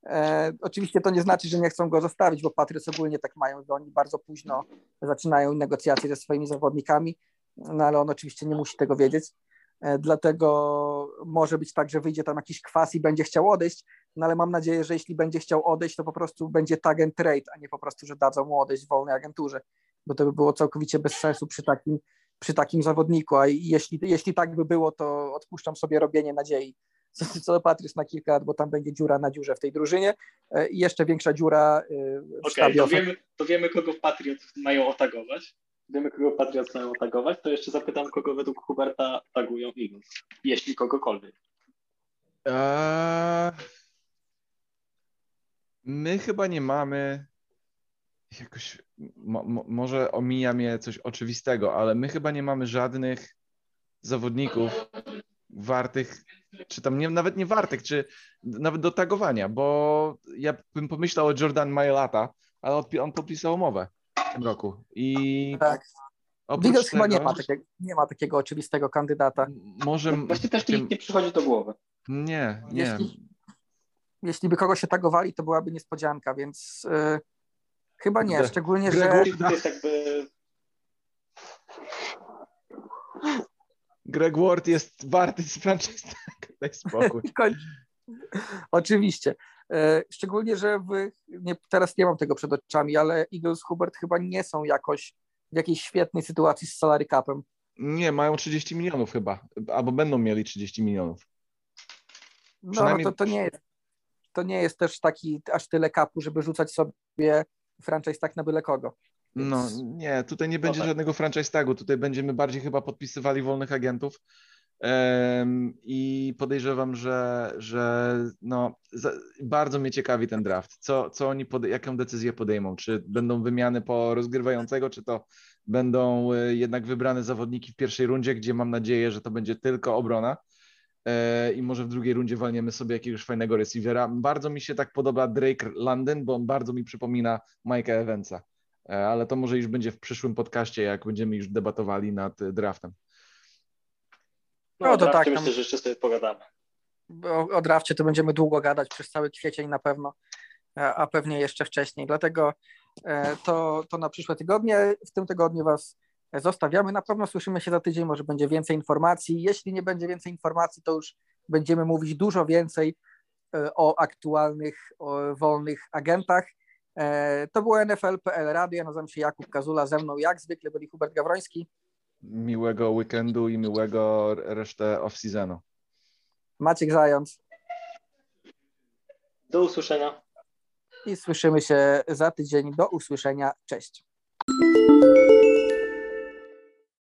E, oczywiście to nie znaczy, że nie chcą go zostawić, bo Patryc ogólnie tak mają, że oni bardzo późno zaczynają negocjacje ze swoimi zawodnikami, no ale on oczywiście nie musi tego wiedzieć. E, dlatego może być tak, że wyjdzie tam jakiś kwas i będzie chciał odejść, no ale mam nadzieję, że jeśli będzie chciał odejść, to po prostu będzie tag and trade, a nie po prostu, że dadzą mu odejść w wolnej agenturze, bo to by było całkowicie bez sensu przy takim przy takim zawodniku, a jeśli, jeśli tak by było, to odpuszczam sobie robienie nadziei co do Patrys na kilka lat, bo tam będzie dziura na dziurze w tej drużynie e, i jeszcze większa dziura e, w Okej, okay, to, wiemy, to wiemy, kogo Patriot mają otagować. Wiemy, kogo Patriot mają otagować, to jeszcze zapytam, kogo według Huberta tagują Eagles, jeśli kogokolwiek. Eee, my chyba nie mamy jakoś mo, mo, może omija mnie coś oczywistego, ale my chyba nie mamy żadnych zawodników wartych, czy tam nie, nawet nie wartych, czy nawet do tagowania, bo ja bym pomyślał o Jordan Mailata, ale on podpisał umowę w tym roku. I tak. Eagles chyba nie ma, takiego, nie ma takiego oczywistego kandydata. Może. No właśnie też tym... nie przychodzi do głowy. Nie, nie. Jeśli, jeśli by kogoś się tagowali, to byłaby niespodzianka, więc. Yy Chyba nie, szczególnie, że... jest jakby... Greg Ward jest warty z franchise. Daj spokój. [LAUGHS] Oczywiście. E, szczególnie, że nie, teraz nie mam tego przed oczami, ale Eagles Hubert chyba nie są jakoś w jakiejś świetnej sytuacji z salary capem. Nie, mają 30 milionów chyba, albo będą mieli 30 milionów. No, no to, to nie jest to nie jest też taki aż tyle kapu, żeby rzucać sobie franchise tak na byle kogo. No Więc- nie, tutaj nie będzie tak. żadnego franchise tagu, tutaj będziemy bardziej chyba podpisywali wolnych agentów i podejrzewam, że, że no, za, bardzo mnie ciekawi ten draft. Co, co oni, pode, jaką decyzję podejmą? Czy będą wymiany po rozgrywającego, czy to będą y, jednak wybrane zawodniki w pierwszej rundzie, gdzie mam nadzieję, że to będzie tylko obrona e, i może w drugiej rundzie walniemy sobie jakiegoś fajnego receivera. Bardzo mi się tak podoba Drake London, bo on bardzo mi przypomina Mike'a Evansa. E, ale to może już będzie w przyszłym podcaście, jak będziemy już debatowali nad e, draftem. No, No to tak, Myślę, że jeszcze sobie pogadamy. o, o drafcie to będziemy długo gadać przez cały kwiecień na pewno, a a pewnie jeszcze wcześniej. Dlatego e, to, to na przyszłe tygodnie. W tym tygodniu Was zostawiamy. Na pewno słyszymy się za tydzień, może będzie więcej informacji. Jeśli nie będzie więcej informacji, to już będziemy mówić dużo więcej e, o aktualnych, o wolnych agentach. E, To było NFL.pl Radio. Ja nazywam się Jakub Kazula. Ze mną jak zwykle byli Hubert Gawroński, Miłego weekendu i miłego resztę off-seasonu. Maciek Zając Do usłyszenia. i słyszymy się za tydzień. Do usłyszenia. Cześć.